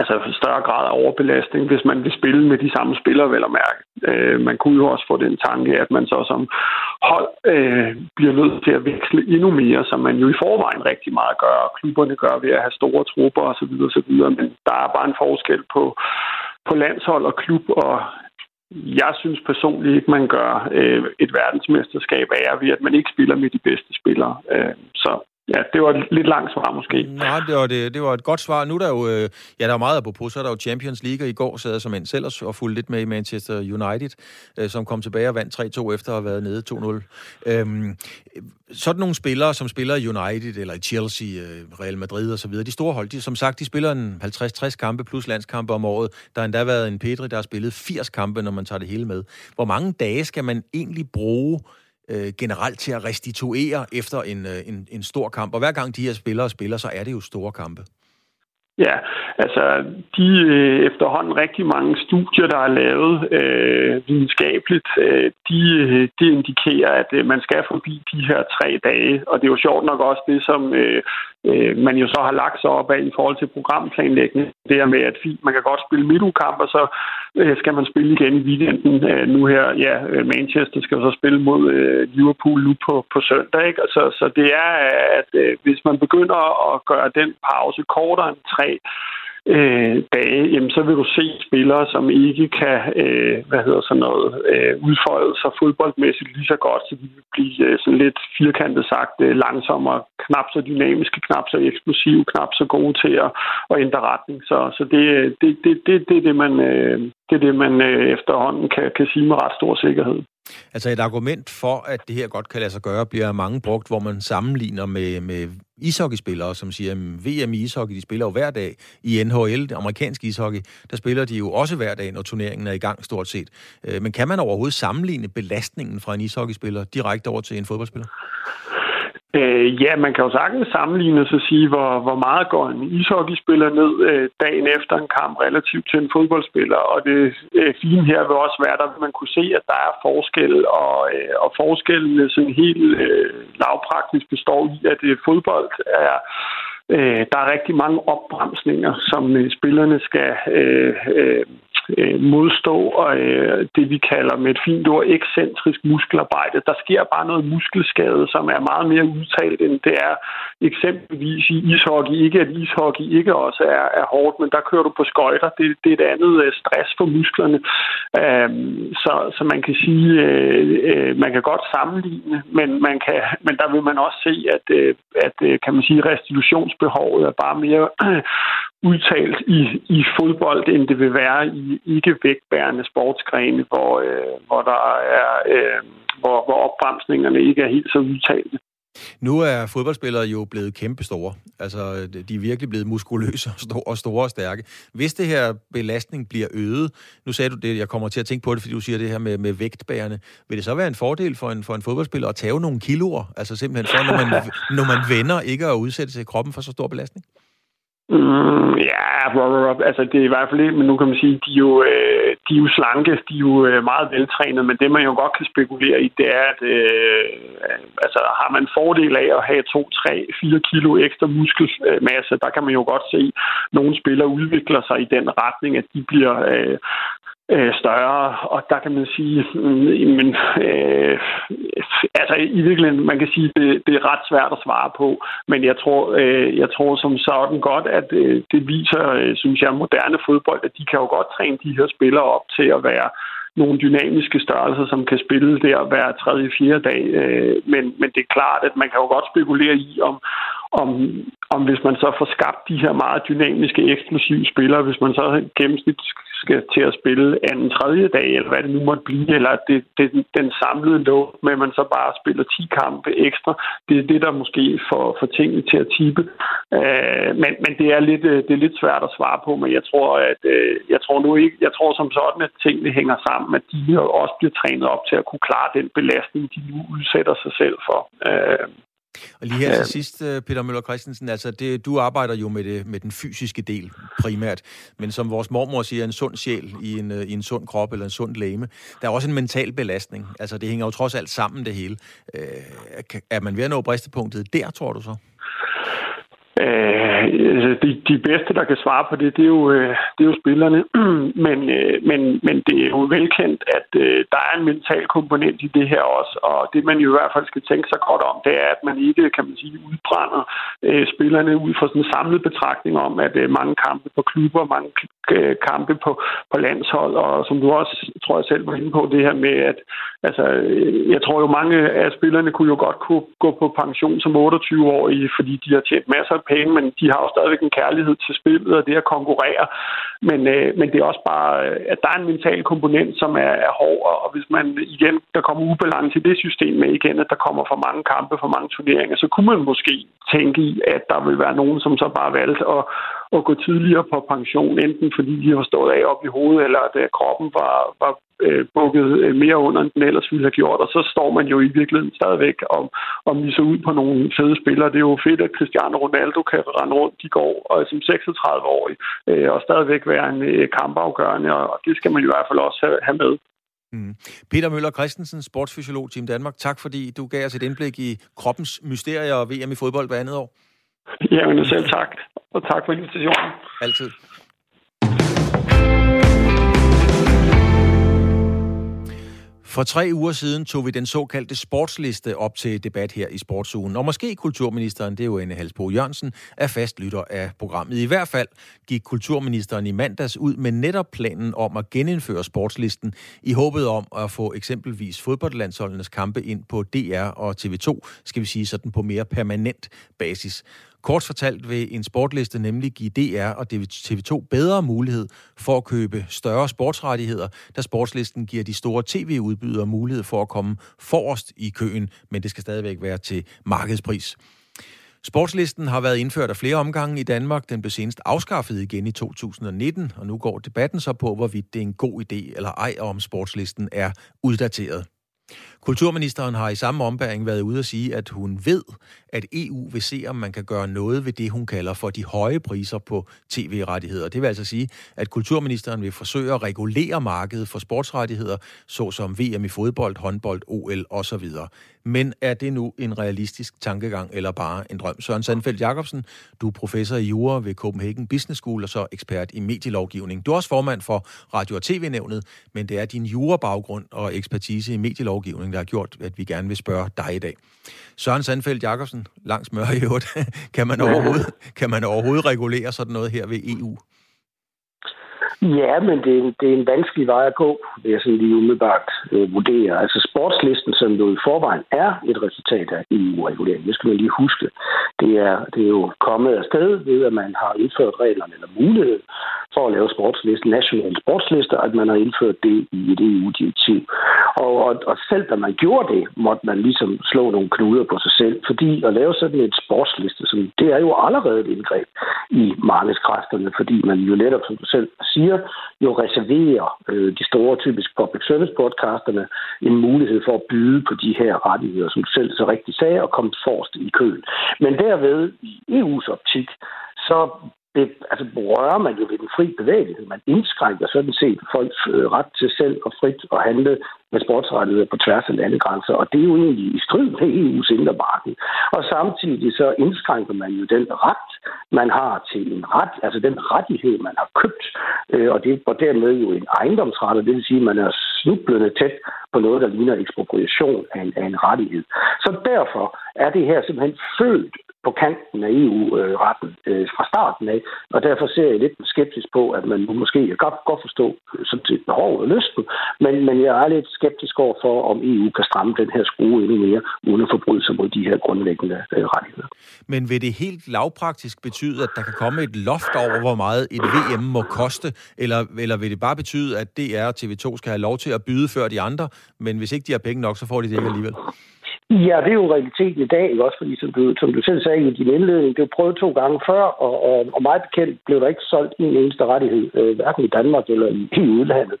altså større grad af overbelastning, hvis man vil spille med de samme spillere, vel at mærke. Øh, man kunne jo også få den tanke, at man så som hold øh, bliver nødt til at veksle endnu mere, som man jo i forvejen rigtig meget gør, og klubberne gør ved at have store trupper osv. osv. Men der er bare en forskel på, på landshold og klub, og jeg synes personligt ikke, man gør øh, et verdensmesterskab af ved, at man ikke spiller med de bedste spillere. Øh, så Ja, det var et lidt langt svar måske. Nej, det var, det, det var et godt svar. Nu er der jo, øh, ja, der er meget på, så er der jo Champions League, i går sad jeg som en selv og fulgte lidt med i Manchester United, øh, som kom tilbage og vandt 3-2 efter at have været nede 2-0. Øhm, sådan nogle spillere, som spiller i United, eller i Chelsea, øh, Real Madrid og så videre, de store hold, de, som sagt, de spiller en 50-60 kampe plus landskampe om året. Der har endda været en Pedri, der har spillet 80 kampe, når man tager det hele med. Hvor mange dage skal man egentlig bruge øh, generelt til at restituere efter en, øh, en, en stor kamp. Og hver gang de her spillere spiller, så er det jo store kampe. Ja, altså de øh, efterhånden rigtig mange studier, der er lavet øh, videnskabeligt, øh, de, øh, de indikerer, at øh, man skal forbi de her tre dage. Og det er jo sjovt nok også det, som øh, øh, man jo så har lagt sig op af i forhold til programplanlægning. Det her med, at man kan godt spille midtugkamp, og så øh, skal man spille igen i weekenden. Øh, nu her, ja, øh, Manchester skal så spille mod øh, Liverpool nu på, på søndag. Ikke? Så, så det er, at øh, hvis man begynder at gøre den pause kortere end tre øh, dage, jamen, så vil du se spillere, som ikke kan øh, hvad hedder sådan noget, øh, udfolde sig fodboldmæssigt lige så godt, så de vil blive øh, sådan lidt firkantet sagt øh, langsommere, knap så dynamiske, knap så eksplosive, knap så gode til at, at ændre retning. Så, så det, øh, det, det, det, det er det, man, øh, det, er det, man øh, efterhånden kan, kan sige med ret stor sikkerhed. Altså et argument for, at det her godt kan lade sig gøre, bliver mange brugt, hvor man sammenligner med, med ishockeyspillere, som siger, at VM i ishockey, de spiller jo hver dag. I NHL, det amerikanske ishockey, der spiller de jo også hver dag, når turneringen er i gang stort set. Øh, men kan man overhovedet sammenligne belastningen fra en ishockeyspiller direkte over til en fodboldspiller? Øh, ja, man kan jo sagtens sammenligne sig sige, hvor, hvor meget går en ishockeyspiller ned øh, dagen efter en kamp relativt til en fodboldspiller. Og det øh, fine her vil også være, at man kunne se, at der er forskel, og, øh, og forskellen sådan helt øh, lavpraktisk består i, at øh, fodbold er øh, der er rigtig mange opbremsninger, som øh, spillerne skal øh, øh, øh, modstå og øh, det, vi kalder med et fint ord ekscentrisk muskelarbejde. Der sker bare noget muskelskade, som er meget mere udtalt, end det er eksempelvis i ishockey. Ikke at ishockey ikke også er, er hårdt, men der kører du på skøjter. Det, det er et andet øh, stress for musklerne. Øh, så, så man kan sige, øh, øh, man kan godt sammenligne, men, man kan, men der vil man også se, at, øh, at øh, kan man sige, restitutionsbehovet er bare mere *clears throat* udtalt i, i fodbold, end det vil være i ikke vægtbærende sportsgrene, hvor, øh, hvor der er øh, hvor, hvor opbremsningerne ikke er helt så udtalte. Nu er fodboldspillere jo blevet kæmpestore. Altså, de er virkelig blevet muskuløse og store, og store og stærke. Hvis det her belastning bliver øget, nu sagde du det, jeg kommer til at tænke på det, fordi du siger det her med, med vægtbærende, vil det så være en fordel for en, for en fodboldspiller at tage nogle kiloer? Altså simpelthen for, når man, *laughs* når man vender, ikke at udsætte sig kroppen for så stor belastning? Mm, ja, altså det er i hvert fald ikke, men nu kan man sige, de er jo, øh, de er jo slanke, de er jo øh, meget veltrænede, men det man jo godt kan spekulere i, det er, at øh, altså, har man fordel af at have 2, 3, 4 kilo ekstra muskelmasse, der kan man jo godt se, at nogle spillere udvikler sig i den retning, at de bliver øh, øh, større, og der kan man sige, øh, men, øh, altså i virkeligheden, man kan sige, det, det er ret svært at svare på, men jeg tror, øh, jeg tror som sådan godt, at øh, det viser, øh, synes jeg, moderne fodbold, at de kan jo godt træne de her spillere op til at være nogle dynamiske størrelser, som kan spille der hver tredje, fjerde dag. Øh, men, men det er klart, at man kan jo godt spekulere i, om, om, om hvis man så får skabt de her meget dynamiske, eksplosive spillere, hvis man så gennemsnitligt skal til at spille anden tredje dag, eller hvad det nu måtte blive, eller det, det, den samlede lov med, at man så bare spiller 10 kampe ekstra, det er det, der måske får, får tingene til at tippe. Øh, men, men det er lidt øh, det er lidt svært at svare på, men jeg tror, at øh, jeg tror nu ikke, jeg tror som sådan, at tingene hænger sammen, at de også bliver trænet op til at kunne klare den belastning, de nu udsætter sig selv for. Øh, og lige her til sidst, øh, Peter Møller Christensen, altså det, du arbejder jo med, det, med den fysiske del primært, men som vores mormor siger, en sund sjæl i en, øh, i en sund krop eller en sund læme. Der er også en mental belastning. Altså det hænger jo trods alt sammen det hele. Øh, er man ved at nå bristepunktet der, tror du så? Øh, de, de bedste, der kan svare på det, det er jo, øh, det er jo spillerne. *clears throat* men, øh, men, men det er jo velkendt, at øh, der er en mental komponent i det her også. Og det, man jo i hvert fald skal tænke sig godt om, det er, at man ikke, kan man sige, udbrænder spillerne ud fra sådan en samlet betragtning om, at mange kampe på klubber, mange kampe på, på landshold, og som du også, tror jeg selv var inde på, det her med, at altså, øh, jeg tror jo, mange af spillerne kunne jo godt kunne gå på pension som 28-årige, fordi de har tjent masser af penge, men de har jo stadigvæk en kærlighed til spillet og det at konkurrere. Men, øh, men det er også bare, øh, at der er en mental komponent, som er, er hård, og hvis man igen, der kommer ubalance i det system med igen, at der kommer for mange kampe, for mange turneringer, så kunne man måske tænke i, at der vil være nogen, som så bare valgte at, at gå tidligere på pension, enten fordi de har stået af op i hovedet, eller at øh, kroppen var, var øh, bukket øh, mere under, end den ellers ville have gjort. Og så står man jo i virkeligheden stadigvæk og, om vi ud på nogle fede spillere. Det er jo fedt, at Cristiano Ronaldo kan rende rundt de går og som 36-årig øh, og stadigvæk være en øh, kampafgørende, og det skal man jo i hvert fald også have, have med. Mm. Peter Møller Christensen, sportsfysiolog Team Danmark. Tak fordi du gav os et indblik i kroppens mysterier og VM i fodbold hver andet år. *laughs* Jamen selv tak, og tak for invitationen. Altid. For tre uger siden tog vi den såkaldte sportsliste op til debat her i Sportsugen. Og måske kulturministeren, det er jo Anne Halsbo Jørgensen, er fast lytter af programmet. I hvert fald gik kulturministeren i mandags ud med netop planen om at genindføre sportslisten i håbet om at få eksempelvis fodboldlandsholdenes kampe ind på DR og TV2, skal vi sige sådan på mere permanent basis. Kort fortalt vil en sportliste nemlig give DR og TV2 bedre mulighed for at købe større sportsrettigheder, da sportslisten giver de store tv-udbydere mulighed for at komme forrest i køen, men det skal stadigvæk være til markedspris. Sportslisten har været indført af flere omgange i Danmark. Den blev senest afskaffet igen i 2019, og nu går debatten så på, hvorvidt det er en god idé eller ej, og om sportslisten er uddateret. Kulturministeren har i samme ombæring været ude at sige, at hun ved, at EU vil se, om man kan gøre noget ved det, hun kalder for de høje priser på tv-rettigheder. Det vil altså sige, at kulturministeren vil forsøge at regulere markedet for sportsrettigheder, såsom VM i fodbold, håndbold, OL osv. Men er det nu en realistisk tankegang eller bare en drøm? Søren Sandfeldt Jacobsen, du er professor i jura ved Copenhagen Business School og så ekspert i medielovgivning. Du er også formand for Radio- og TV-nævnet, men det er din jurabaggrund og ekspertise i medielovgivning, der har gjort, at vi gerne vil spørge dig i dag. Søren Sandfeldt Jacobsen, langs mør i øvrigt. *laughs* kan, man overhovedet, kan man overhovedet regulere sådan noget her ved EU? Ja, men det er, en, det er en vanskelig vej at gå, vil jeg sådan lige umiddelbart øh, vurdere. Altså sportslisten, som jo i forvejen er et resultat af EU-regulering, det skal man lige huske. Det er, det er jo kommet af sted ved, at man har indført reglerne eller mulighed for at lave sportsliste, nationale sportslister, at man har indført det i et EU-direktiv. Og, og, og selv da man gjorde det, måtte man ligesom slå nogle knuder på sig selv, fordi at lave sådan et sportsliste, som, det er jo allerede et indgreb i markedskræfterne, fordi man jo netop, som du selv siger, jo reserverer øh, de store, typisk public service podcasterne en mulighed for at byde på de her rettigheder, som du selv så rigtigt sagde, og komme forrest i køen. Men derved, i EU's optik, så det, altså rører man jo ved den fri bevægelighed. Man indskrænker sådan set folks øh, ret til selv og frit at handle med sportsrettigheder på tværs af landegrænser, og det er jo egentlig i strid med EU's indre marked. Og samtidig så indskrænker man jo den ret, man har til en ret, altså den rettighed, man har købt, øh, og, det, var dermed jo en ejendomsret, og det vil sige, at man er snublende tæt på noget, der ligner ekspropriation af en, af en rettighed. Så derfor er det her simpelthen født på kanten af EU-retten øh, fra starten af, og derfor ser jeg lidt skeptisk på, at man måske, jeg kan godt forstå øh, sådan set behovet og lysten, men, men jeg er lidt skeptisk over for, om EU kan stramme den her skrue endnu mere, uden at forbryde sig mod de her grundlæggende øh, rettigheder. Men vil det helt lavpraktisk betyde, at der kan komme et loft over, hvor meget et VM må koste, eller, eller vil det bare betyde, at DR og TV2 skal have lov til at byde før de andre, men hvis ikke de har penge nok, så får de det ikke alligevel? Ja, det er jo realiteten i dag, ikke? også fordi, som du, som du selv sagde i din indledning, det er prøvet to gange før, og, og, og meget bekendt blev der ikke solgt en eneste rettighed, øh, hverken i Danmark eller i, i udlandet.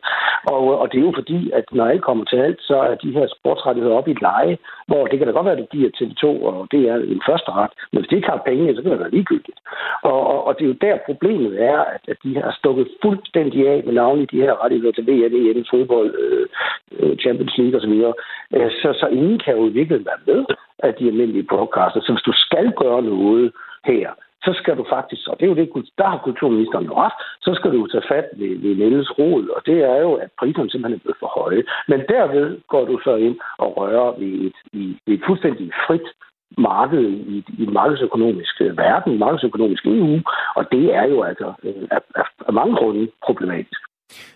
Og, og det er jo fordi, at når alt kommer til alt, så er de her sportsrettigheder op i et leje, hvor det kan da godt være, at det giver TV2, og det er en første ret, men hvis de ikke har penge, så kan det være ligegyldigt. Og, og, og det er jo der problemet er, at, at de har stukket fuldstændig af med navnlig de her rettigheder til VM, EM, fodbold, øh, øh, Champions League osv. Øh, så, så ingen kan jo virkelig være med af de almindelige broadcaster. Så hvis du skal gøre noget her, så skal du faktisk, og det er jo det, der har kulturministeren jo ret, så skal du tage fat ved, ved Niels Rod, og det er jo, at priserne simpelthen er blevet for høje. Men derved går du så ind og rører ved et, i, ved et fuldstændig frit marked i, i en markedsøkonomisk øh, verden, markedsøkonomisk EU, og det er jo altså øh, af, af, af mange grunde problematisk.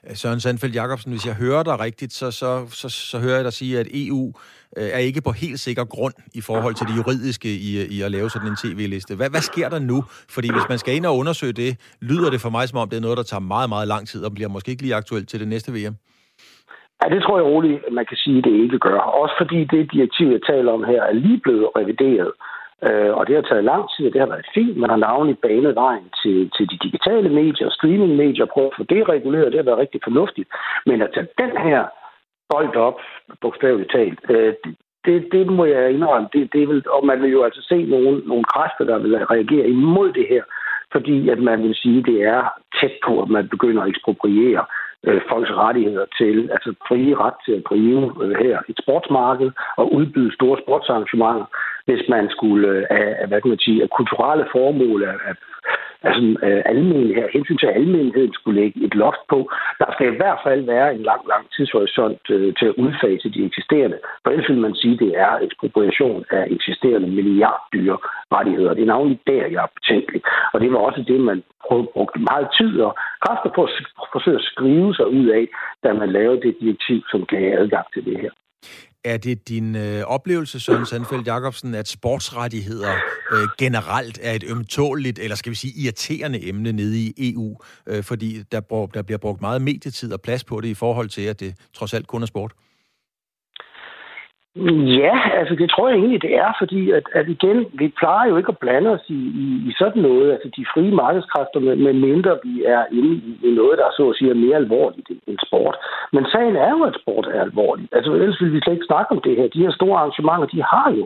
Øh, Søren Sandfeldt Jacobsen, hvis jeg hører dig rigtigt, så, så, så, så hører jeg dig sige, at EU øh, er ikke på helt sikker grund i forhold til det juridiske i, i at lave sådan en tv-liste. Hvad, hvad sker der nu? Fordi hvis man skal ind og undersøge det, lyder det for mig som om, det er noget, der tager meget, meget lang tid og bliver måske ikke lige aktuelt til det næste VM. Ja, det tror jeg roligt, man kan sige, at det ikke gør. Også fordi det direktiv, jeg taler om her, er lige blevet revideret. Øh, og det har taget lang tid, og det har været fint. Man har navnlig banet vejen til, til de digitale medier, streamingmedier, prøvet at få det reguleret, det har været rigtig fornuftigt. Men at tage den her bold op, bogstaveligt talt, øh, det, det må jeg indrømme. Det, det vil, og man vil jo altså se nogle, nogle kræfter, der vil reagere imod det her, fordi at man vil sige, at det er tæt på, at man begynder at ekspropriere øh, folks rettigheder til, altså frie ret til at drive øh, her et sportsmarked og udbyde store sportsarrangementer, hvis man skulle øh, af, hvad kan man sige, af kulturelle formål, af, af altså, øh, almen, her, hensyn til almenheden skulle lægge et loft på. Der skal i hvert fald være en lang, lang tidshorisont øh, til at udfase de eksisterende. For ellers vil man sige, at det er ekspropriation af eksisterende milliarddyre rettigheder. Det er navnlig der, jeg er betænkelig. Og det var også det, man brugte meget tid og kræfter på at forsøge at skrive sig ud af, da man lavede det direktiv, som gav adgang til det her. Er det din øh, oplevelse, Søren Sandfeldt Jacobsen, at sportsrettigheder øh, generelt er et ømtåligt, eller skal vi sige irriterende emne nede i EU, øh, fordi der, brug, der bliver brugt meget medietid og plads på det i forhold til, at det trods alt kun er sport? Ja, altså det tror jeg egentlig, det er, fordi at, at igen, vi plejer jo ikke at blande os i, i, i sådan noget, altså de frie markedskræfter, med, med mindre vi er inde i, i noget, der så at sige er mere alvorligt end sport. Men sagen er jo, at sport er alvorligt. Altså ellers vil vi slet ikke snakke om det her. De her store arrangementer, de har jo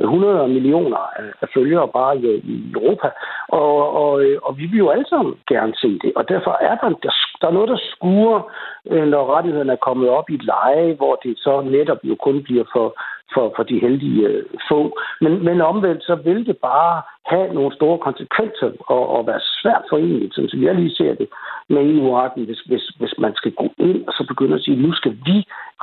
100 millioner af følgere bare i, i Europa, og, og, øh, og vi vil jo alle sammen gerne se det, og derfor er der, der, der er noget, der skuer, øh, når rettighederne er kommet op i et leje, hvor det så netop jo kun bliver for, for, for de heldige øh, få. Men, men omvendt, så vil det bare have nogle store konsekvenser og, og være svært forenligt, som jeg lige ser det, med EU-retten, hvis, hvis, hvis man skal gå ind og så begynde at sige, nu skal vi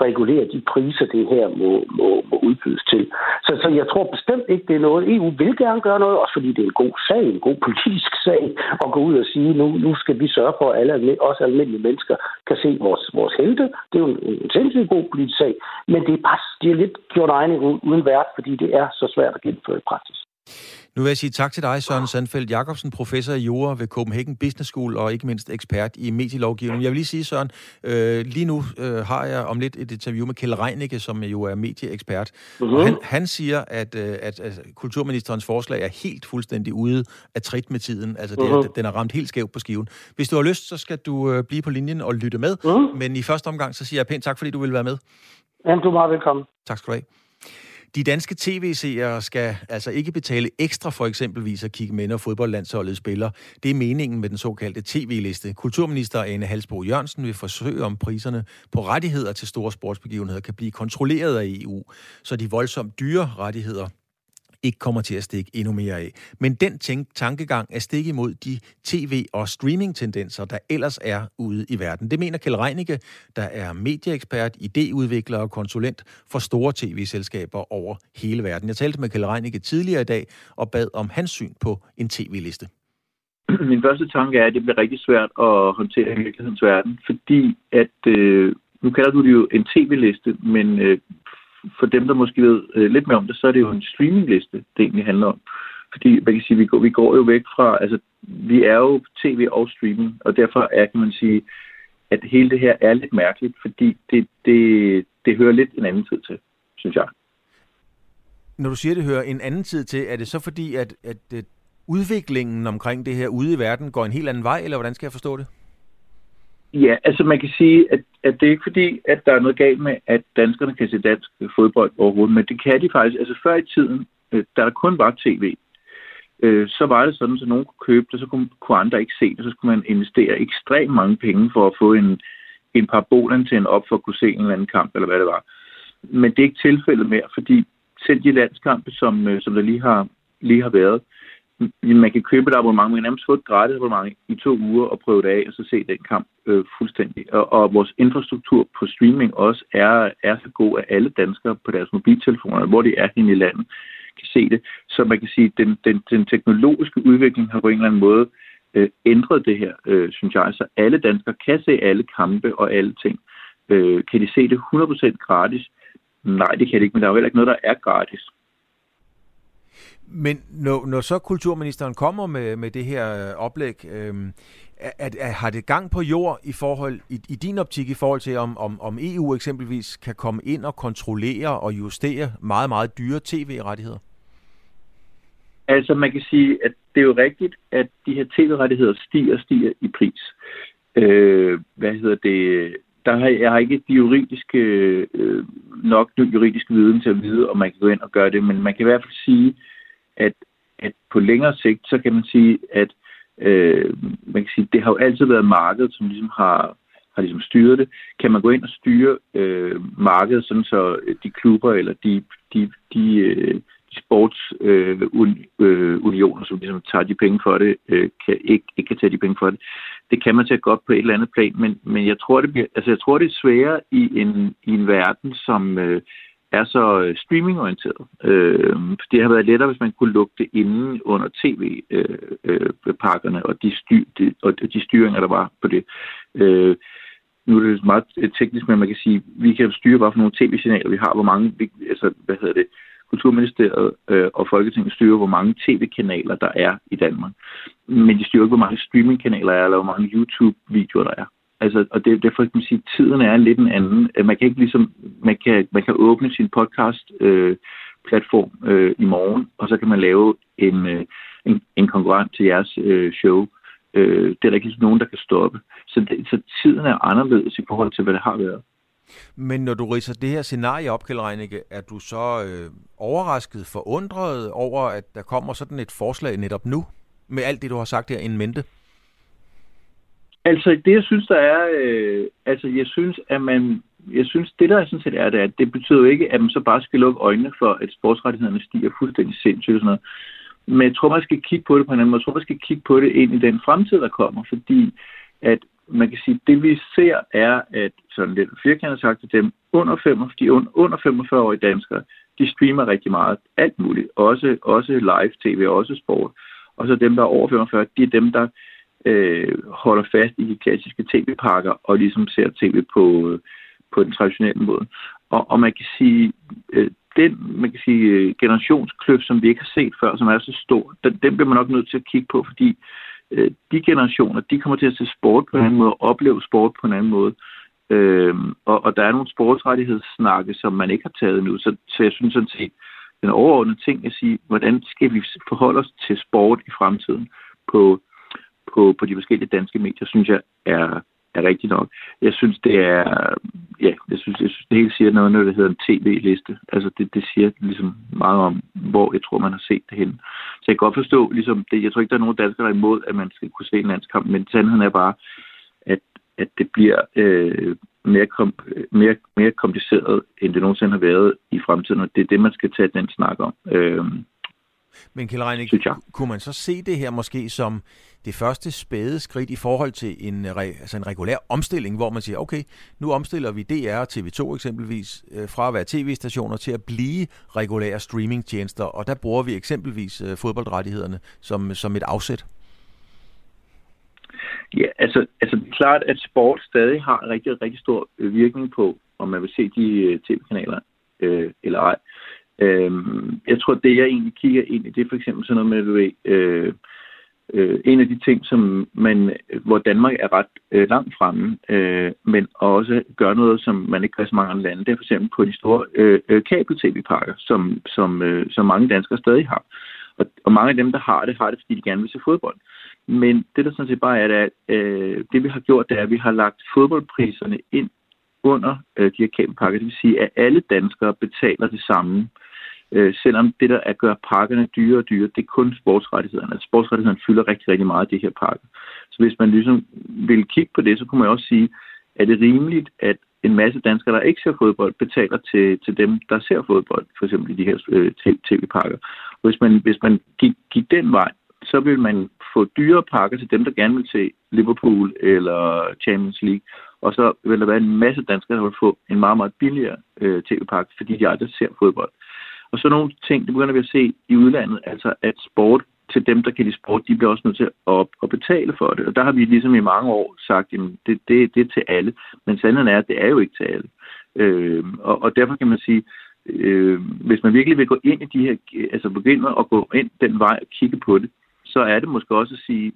regulere de priser, det her må, må, må udbydes til. Så, så jeg tror bestemt ikke, det er noget. EU vil gerne gøre noget, også fordi det er en god sag, en god politisk sag, at gå ud og sige, nu, nu skal vi sørge for, at alle også almindelige mennesker kan se vores, vores helte. Det er jo en, en sindssygt god politisk sag, men det er bare det er lidt gjort egne uden værd, fordi det er så svært at gennemføre i praksis. Nu vil jeg sige tak til dig, Søren Sandfeldt Jacobsen, professor i jura ved Copenhagen Business School og ikke mindst ekspert i medielovgivning. Jeg vil lige sige, Søren, øh, lige nu øh, har jeg om lidt et interview med Kjell Reinicke, som jo er medieekspert. Uh-huh. Han, han siger, at, øh, at, at kulturministerens forslag er helt fuldstændig ude af trit med tiden. Altså, det uh-huh. er, den er ramt helt skævt på skiven. Hvis du har lyst, så skal du øh, blive på linjen og lytte med. Uh-huh. Men i første omgang, så siger jeg pænt tak, fordi du vil være med. Jamen, du er meget velkommen. Tak skal du have. De danske tv-seere skal altså ikke betale ekstra for eksempelvis at kigge med, når fodboldlandsholdet spiller. Det er meningen med den såkaldte tv-liste. Kulturminister Anne Halsbo Jørgensen vil forsøge, om priserne på rettigheder til store sportsbegivenheder kan blive kontrolleret af EU, så de voldsomt dyre rettigheder ikke kommer til at stikke endnu mere af. Men den tænk- tankegang er stik imod de tv- og streaming-tendenser, der ellers er ude i verden. Det mener Kjell Reinicke, der er medieekspert, idéudvikler og konsulent for store tv-selskaber over hele verden. Jeg talte med Kjell Reinicke tidligere i dag og bad om hans syn på en tv-liste. Min første tanke er, at det bliver rigtig svært at håndtere i virkelighedens verden, fordi at, øh, nu kalder du det jo en tv-liste, men øh, for dem, der måske ved øh, lidt mere om det, så er det jo en streamingliste, det egentlig handler om. Fordi man kan sige, vi går, vi går jo væk fra, altså vi er jo tv og streaming, og derfor er, kan man sige, at hele det her er lidt mærkeligt, fordi det, det, det hører lidt en anden tid til, synes jeg. Når du siger, at det hører en anden tid til, er det så fordi, at, at, at udviklingen omkring det her ude i verden går en helt anden vej, eller hvordan skal jeg forstå det? Ja, altså man kan sige, at, at det er ikke fordi, at der er noget galt med, at danskerne kan se dansk fodbold overhovedet, men det kan de faktisk. Altså før i tiden, øh, da der kun var tv, øh, så var det sådan, at nogen kunne købe det, så kunne, kunne andre ikke se det, så skulle man investere ekstremt mange penge for at få en, en parabolantenne op for at kunne se en eller anden kamp, eller hvad det var. Men det er ikke tilfældet mere, fordi selv de landskampe, som, øh, som der lige har, lige har været, man kan købe et abonnement, man kan nærmest få et gratis abonnement i to uger og prøve det af, og så se den kamp øh, fuldstændig. Og, og vores infrastruktur på streaming også er, er så god, at alle danskere på deres mobiltelefoner, hvor de er henne i landet, kan se det. Så man kan sige, at den, den, den teknologiske udvikling har på en eller anden måde øh, ændret det her, øh, synes jeg. Så alle danskere kan se alle kampe og alle ting. Øh, kan de se det 100% gratis? Nej, det kan de ikke, men der er jo heller ikke noget, der er gratis. Men når, når så kulturministeren kommer med, med det her øh, oplæg, øh, at, at, har det gang på jord i forhold i, i din optik i forhold til, om, om, om EU eksempelvis kan komme ind og kontrollere og justere meget, meget dyre tv-rettigheder? Altså man kan sige, at det er jo rigtigt, at de her tv-rettigheder stiger og stiger i pris. Øh, hvad hedder det? Der har, jeg har ikke de juridiske, øh, nok juridiske viden til at vide, om man kan gå ind og gøre det, men man kan i hvert fald sige, at, at på længere sigt, så kan man sige, at øh, man kan sige, det har jo altid været markedet, som ligesom har, har ligesom styret det. Kan man gå ind og styre øh, markedet, sådan så de klubber eller de, de, de, øh, de sportsunioner, øh, øh som ligesom tager de penge for det, øh, kan, ikke, ikke kan tage de penge for det. Det kan man tage godt på et eller andet plan, men, men jeg, tror, det bliver, altså jeg tror, det er sværere i en, i en verden, som, øh, er så øh, streamingorienteret. Øh, det har været lettere, hvis man kunne lukke det inde under tv-pakkerne øh, øh, og, de styr, de, og de styringer, der var på det. Øh, nu er det meget øh, teknisk, men man kan sige, vi kan styre, hvad for nogle tv-signaler vi har, hvor mange, altså, hvad hedder det, Kulturministeriet øh, og Folketinget styrer, hvor mange tv-kanaler der er i Danmark. Men de styrer ikke, hvor mange streamingkanaler der er, eller hvor mange YouTube-videoer der er. Altså, og det, det er for at sige, tiden er lidt en anden. Øh, man kan ikke ligesom, man kan, man kan åbne sin podcast øh, platform øh, i morgen, og så kan man lave en, øh, en, en konkurrent til jeres øh, show. Øh, det er der ikke ligesom nogen, der kan stoppe. Så, det, så tiden er anderledes i forhold til, hvad det har været. Men når du riser det her scenarie op, Kjell Reinicke, er du så øh, overrasket, forundret over, at der kommer sådan et forslag netop nu, med alt det, du har sagt her en mente? Altså, det jeg synes, der er, øh, altså jeg synes, at man, jeg synes, det der sådan set er, det, at det betyder jo ikke, at man så bare skal lukke øjnene for, at sportsrettighederne stiger fuldstændig sindssygt og sådan noget. Men jeg tror, man skal kigge på det på en anden måde. Jeg tror, man skal kigge på det ind i den fremtid, der kommer, fordi at man kan sige, det vi ser er, at sådan lidt firkantet sagt til dem, under 45, de under 45 årige danskere, de streamer rigtig meget, alt muligt, også, også live tv, også sport. Og så dem, der er over 45, de er dem, der øh, holder fast i de klassiske tv-pakker og ligesom ser tv på, øh, på den traditionelle måde. Og, og man kan sige, øh, den man kan sige, øh, generationskløft, som vi ikke har set før, som er så stor, den, den bliver man nok nødt til at kigge på, fordi øh, de generationer, de kommer til at se sport på en anden måde, og opleve sport på en anden måde. Øhm, og, og der er nogle sportsrettighedssnakke, som man ikke har taget nu, så, så jeg synes sådan set, den overordnede ting er at sige, hvordan skal vi forholde os til sport i fremtiden på på, på de forskellige danske medier, synes jeg er, er rigtigt nok. Jeg synes, det er, ja, jeg synes, jeg synes det hele siger noget, når det hedder en tv-liste. Altså, det, det siger ligesom meget om, hvor jeg tror, man har set det hen. Så jeg kan godt forstå, ligesom, det, jeg tror ikke, der er nogen danskere, der er imod, at man skal kunne se en landskamp, men sandheden er bare, at, at det bliver øh, mere, kom, mere, mere kompliceret, end det nogensinde har været i fremtiden, og det er det, man skal tage den snak om. Øh, men Kjell Reinik, kunne man så se det her måske som det første spæde skridt i forhold til en, altså en regulær omstilling, hvor man siger, okay, nu omstiller vi DR og TV2 eksempelvis øh, fra at være tv-stationer til at blive regulære streamingtjenester, og der bruger vi eksempelvis øh, fodboldrettighederne som, som et afsæt? Ja, altså, altså det er klart, at sport stadig har en rigtig, rigtig stor øh, virkning på, om man vil se de tv-kanaler øh, eller ej. Øh, jeg tror, det jeg egentlig kigger ind i, det er for eksempel sådan noget med, du ved, øh, øh, en af de ting, som man, hvor Danmark er ret øh, langt fremme, øh, men også gør noget, som man ikke gør så mange andre lande, det er for eksempel på de store øh, øh kabel-tv-pakker, som, som, øh, som mange danskere stadig har. Og, og mange af dem, der har det, har det, fordi de gerne vil se fodbold. Men det, der sådan set bare er, det, at øh, det vi har gjort, det er, at vi har lagt fodboldpriserne ind under øh, de her kabelpakker. Det vil sige, at alle danskere betaler det samme Øh, Øh, selvom det, der er gør pakkerne dyre og dyre, det er kun sportsrettighederne. Altså sportsrettighederne fylder rigtig, rigtig meget af de her pakker. Så hvis man ligesom vil kigge på det, så kunne man også sige, er det rimeligt, at en masse danskere, der ikke ser fodbold, betaler til, til dem, der ser fodbold, for eksempel i de her øh, tv-pakker. Hvis man, hvis man gik, gik den vej, så vil man få dyre pakker til dem, der gerne vil se Liverpool eller Champions League. Og så vil der være en masse danskere, der vil få en meget, meget billigere øh, tv-pakke, fordi de aldrig ser fodbold. Og så nogle ting, det begynder vi at se i udlandet, altså at sport til dem, der kan lide sport, de bliver også nødt til at, at betale for det. Og der har vi ligesom i mange år sagt, at det, det, det er til alle. Men sandheden er, at det er jo ikke til alle. Øh, og, og derfor kan man sige, øh, hvis man virkelig vil gå ind i de her, altså begynde at gå ind den vej og kigge på det, så er det måske også at sige,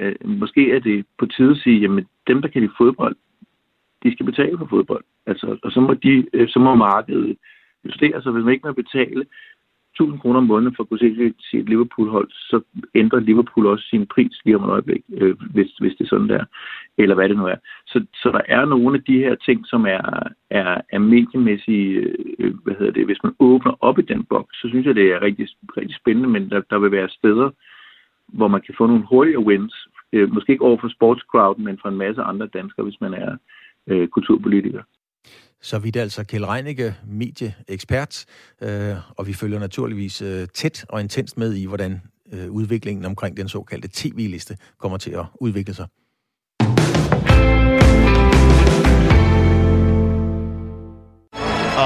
øh, måske er det på tide at sige, jamen dem, der kan lide fodbold, de skal betale for fodbold. Altså, og så må, de, øh, så må markedet justere sig. Hvis man ikke må betale 1000 kroner om måneden for at kunne se sit Liverpool-hold, så ændrer Liverpool også sin pris lige om et øjeblik, øh, hvis, hvis det er sådan der, eller hvad det nu er. Så, så der er nogle af de her ting, som er, er, er mediemæssige, øh, hvad hedder det, hvis man åbner op i den boks, så synes jeg, det er rigtig, rigtig spændende, men der, der vil være steder, hvor man kan få nogle hurtigere wins, øh, måske ikke over for sportscrowden, men for en masse andre danskere, hvis man er øh, kulturpolitiker. Så vidt altså Kjell Reinicke, medieekspert, øh, og vi følger naturligvis øh, tæt og intenst med i, hvordan øh, udviklingen omkring den såkaldte tv-liste kommer til at udvikle sig.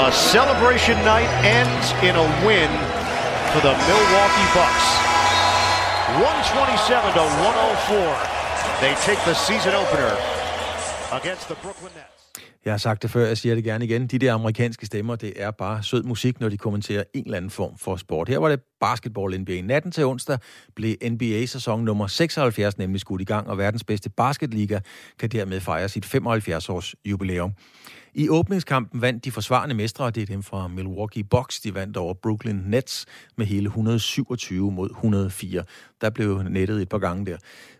A celebration night ends in a win for the Milwaukee Bucks. 127 to 104. They take the season opener against the Brooklyn Nets. Jeg har sagt det før, jeg siger det gerne igen. De der amerikanske stemmer, det er bare sød musik, når de kommenterer en eller anden form for sport. Her var det basketball NBA. Natten til onsdag blev NBA-sæson nummer 76 nemlig skudt i gang, og verdens bedste basketliga kan dermed fejre sit 75-års jubilæum. I åbningskampen vandt de forsvarende mestre, det er dem fra Milwaukee Bucks, de vandt over Brooklyn Nets med hele 127 mod 104. Der blev nettet et par gange der.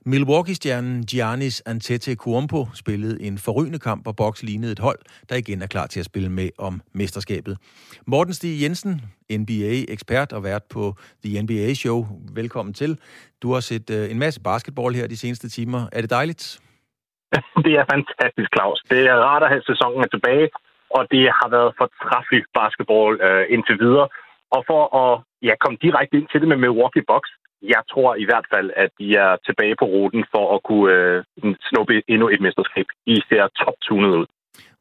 Milwaukee-stjernen Giannis Antetokounmpo spillede en forrygende kamp, og Bucks lignede et hold, der igen er klar til at spille med om mesterskabet. Morten Stig Jensen, NBA-ekspert og vært på The NBA Show. Velkommen til. Du har set uh, en masse basketball her de seneste timer. Er det dejligt? *laughs* det er fantastisk, Claus. Det er rart at have sæsonen tilbage, og det har været fortræffelig basketball øh, indtil videre. Og for at ja, komme direkte ind til det med Milwaukee Bucks, jeg tror i hvert fald, at de er tilbage på ruten for at kunne øh, snuppe endnu et mesterskab. I ser top-tunet ud.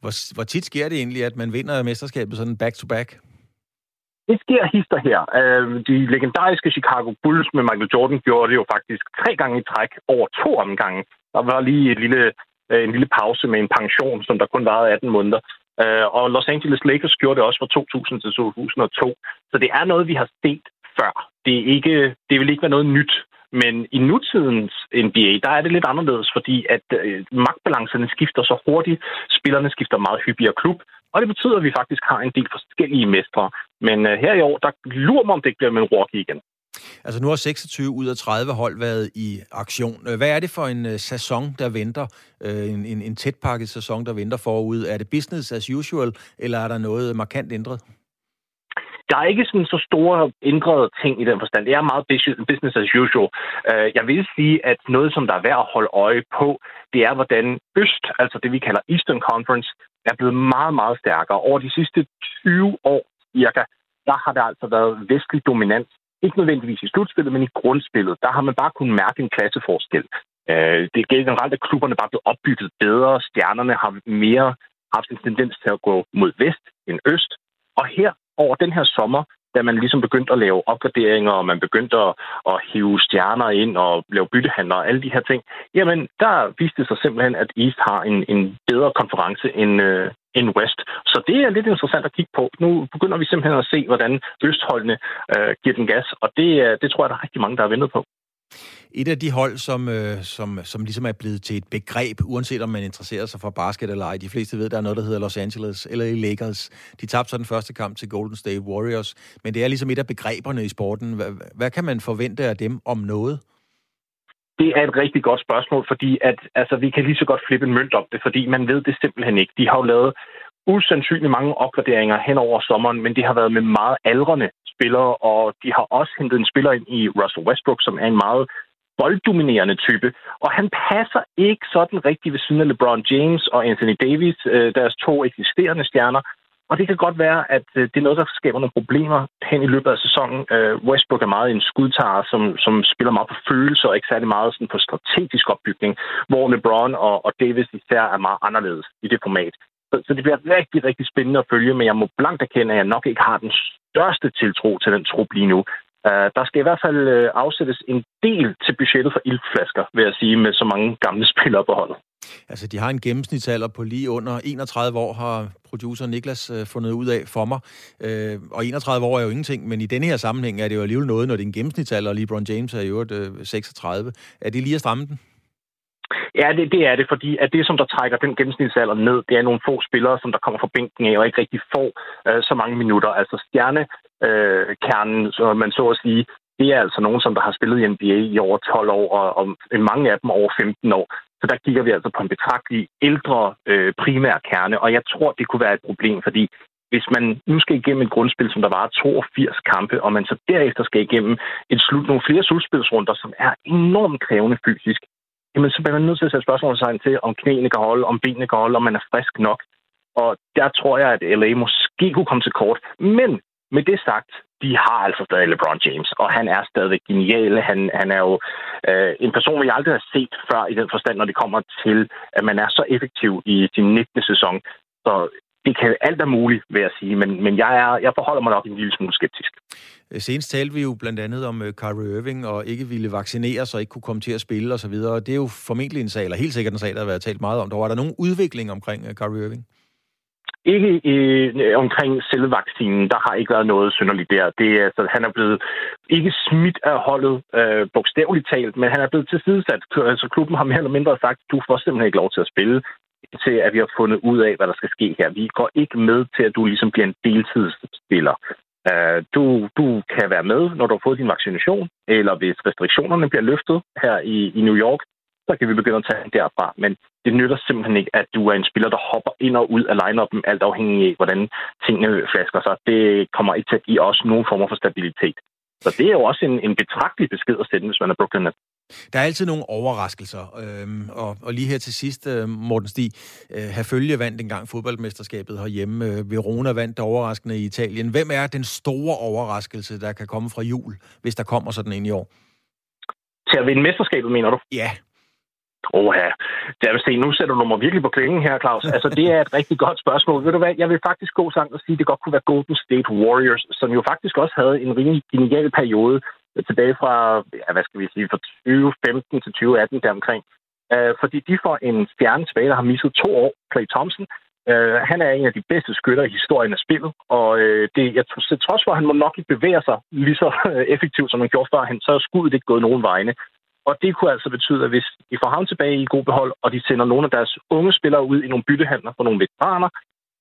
Hvor, hvor tit sker det egentlig, at man vinder mesterskabet sådan back-to-back? Det sker hister her. Øh, de legendariske Chicago Bulls med Michael Jordan gjorde det jo faktisk tre gange i træk over to omgange. Der var lige et lille, øh, en lille pause med en pension, som der kun varede 18 måneder. Øh, og Los Angeles Lakers gjorde det også fra 2000 til 2002. Så det er noget, vi har set før. Det, er ikke, det vil ikke være noget nyt. Men i nutidens NBA, der er det lidt anderledes, fordi at øh, magtbalancerne skifter så hurtigt. Spillerne skifter meget hyppigere klub. Og det betyder, at vi faktisk har en del forskellige mestre. Men øh, her i år, der lurer mig, om det ikke bliver Milwaukee igen. Altså nu har 26 ud af 30 hold været i aktion. Hvad er det for en uh, sæson, der venter? Uh, en, en, en tætpakket sæson, der venter forud. Er det business as usual, eller er der noget markant ændret? Der er ikke sådan så store ændrede ting i den forstand. Det er meget business as usual. Øh, jeg vil sige, at noget, som der er værd at holde øje på, det er, hvordan Øst, altså det vi kalder Eastern Conference, er blevet meget, meget stærkere. Over de sidste 20 år cirka, der har der altså været vestlig dominans. Ikke nødvendigvis i slutspillet, men i grundspillet. Der har man bare kunnet mærke en klasseforskel. Øh, det er generelt, at klubberne bare blevet opbygget bedre. Stjernerne har mere haft en tendens til at gå mod vest end øst. Og her over den her sommer, da man ligesom begyndte at lave opgraderinger, og man begyndte at, at hive stjerner ind og lave byttehandler og alle de her ting, jamen der viste det sig simpelthen, at East har en, en bedre konference end, øh, end West. Så det er lidt interessant at kigge på. Nu begynder vi simpelthen at se, hvordan Østholdene øh, giver den gas, og det, det tror jeg, der er rigtig mange, der har ventet på. Et af de hold, som, øh, som, som ligesom er blevet til et begreb, uanset om man interesserer sig for basket eller ej. De fleste ved, der er noget, der hedder Los Angeles eller Lakers. De tabte så den første kamp til Golden State Warriors. Men det er ligesom et af begreberne i sporten. Hvad, hvad kan man forvente af dem om noget? Det er et rigtig godt spørgsmål, fordi at, altså, vi kan lige så godt flippe en mønt om det, fordi man ved det simpelthen ikke. De har jo lavet usandsynligt mange opgraderinger hen over sommeren, men de har været med meget aldrende spillere, og de har også hentet en spiller ind i Russell Westbrook, som er en meget bolddominerende type. Og han passer ikke sådan rigtig ved siden af LeBron James og Anthony Davis, øh, deres to eksisterende stjerner. Og det kan godt være, at øh, det er noget, der skaber nogle problemer hen i løbet af sæsonen. Øh, Westbrook er meget en skudtager, som, som spiller meget på følelser og ikke særlig meget sådan på strategisk opbygning, hvor LeBron og, og Davis især er meget anderledes i det format. Så, så det bliver rigtig, rigtig spændende at følge, men jeg må blankt erkende, at jeg nok ikke har den største tiltro til den trup lige nu. Uh, der skal i hvert fald uh, afsættes en del til budgettet for ildflasker, vil jeg sige, med så mange gamle *laughs* spillere på holdet. Altså, de har en gennemsnitsalder på lige under 31 år, har producer Niklas uh, fundet ud af for mig. Uh, og 31 år er jo ingenting, men i denne her sammenhæng er det jo alligevel noget, når det er en gennemsnitsalder, og LeBron James er jo uh, 36. Er det lige at stramme den? Ja, det, det er det, fordi at det, som der trækker den gennemsnitsalder ned, det er nogle få spillere, som der kommer fra bænken af, og ikke rigtig får øh, så mange minutter. Altså stjernekernen, øh, som man så at sige, det er altså nogen, som der har spillet i NBA i over 12 år, og, og mange af dem over 15 år. Så der kigger vi altså på en betragtelig ældre øh, primær kerne, og jeg tror, det kunne være et problem, fordi hvis man nu skal igennem et grundspil, som der var 82 kampe, og man så derefter skal igennem et slut, nogle flere slutspilsrunder, som er enormt krævende fysisk, jamen så bliver man nødt til at sætte spørgsmålstegn til, om knæene kan holde, om benene kan holde, om man er frisk nok. Og der tror jeg, at LA måske kunne komme til kort. Men med det sagt, de har altså stadig LeBron James, og han er stadig genial. Han, han er jo øh, en person, vi aldrig har set før i den forstand, når det kommer til, at man er så effektiv i sin 19. sæson. Så det kan alt er muligt, vil jeg sige, men, men jeg, er, jeg forholder mig nok en lille smule skeptisk. Øh, senest talte vi jo blandt andet om øh, Kyrie Irving og ikke ville vaccinere sig, ikke kunne komme til at spille osv., det er jo formentlig en sag, eller helt sikkert en sag, der har været talt meget om. Der var der nogen udvikling omkring øh, Kyrie Irving? Ikke øh, omkring selve vaccinen, der har ikke været noget synderligt der. Det altså, han er blevet ikke smidt af holdet øh, bogstaveligt talt, men han er blevet tilsidesat. Altså, klubben har mere eller mindre sagt, du får simpelthen ikke lov til at spille til, at vi har fundet ud af, hvad der skal ske her. Vi går ikke med til, at du ligesom bliver en deltidsspiller. Uh, du, du kan være med, når du har fået din vaccination, eller hvis restriktionerne bliver løftet her i, i New York, så kan vi begynde at tage derfra. Men det nytter simpelthen ikke, at du er en spiller, der hopper ind og ud af line-upen, alt afhængig af, hvordan tingene flasker sig. Det kommer ikke til at give os nogen former for stabilitet. Så det er jo også en, en betragtelig besked at sende, hvis man er Brooklyn Nets. Der er altid nogle overraskelser, øhm, og, og lige her til sidst, øh, Morten Stig, øh, Herfølge vandt engang fodboldmesterskabet herhjemme, øh, Verona vandt det overraskende i Italien. Hvem er den store overraskelse, der kan komme fra jul, hvis der kommer sådan en i år? Til at vinde mesterskabet, mener du? Ja. Åh ja, jeg vil se, nu sætter du mig virkelig på klingen her, Claus. Altså, det er et *laughs* rigtig godt spørgsmål. Ved du hvad, jeg vil faktisk gå sammen og sige, at det godt kunne være Golden State Warriors, som jo faktisk også havde en rimelig genial periode tilbage fra, ja, hvad skal vi sige, fra 2015 til 2018 deromkring. Øh, fordi de får en stjerne tilbage, der har misset to år, Clay Thompson. Øh, han er en af de bedste skytter i historien af spillet, og øh, det, jeg til trods for, at han må nok ikke bevæge sig lige så øh, effektivt, som han gjorde før, så er skuddet ikke gået nogen vegne. Og det kunne altså betyde, at hvis de får ham tilbage i god behold, og de sender nogle af deres unge spillere ud i nogle byttehandler for nogle veteraner,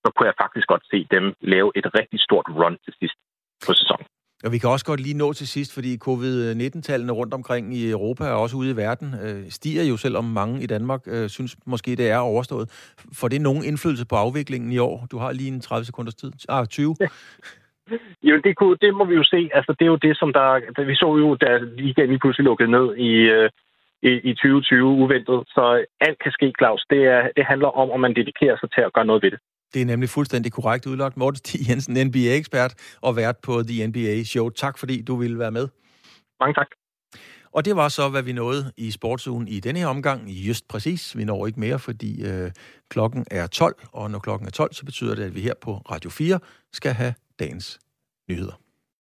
så kunne jeg faktisk godt se dem lave et rigtig stort run til sidst på sæsonen. Og vi kan også godt lige nå til sidst, fordi covid-19-tallene rundt omkring i Europa og også ude i verden øh, stiger jo, selvom mange i Danmark øh, synes måske, det er overstået. Får det nogen indflydelse på afviklingen i år? Du har lige en 30 sekunders tid. Ah, 20. Jo, det, kunne, det må vi jo se. Altså, det er jo det, som der... Vi så jo, da ligaen lige pludselig lukkede ned i, øh, i, i 2020 uventet. Så alt kan ske, Claus. Det, er, det handler om, om man dedikerer sig til at gøre noget ved det. Det er nemlig fuldstændig korrekt udlagt. Morten Stig Jensen, NBA-ekspert og vært på The NBA Show. Tak fordi du ville være med. Mange tak. Og det var så, hvad vi nåede i sportsugen i denne her omgang. Just præcis. Vi når ikke mere, fordi øh, klokken er 12, og når klokken er 12, så betyder det, at vi her på Radio 4 skal have dagens nyheder.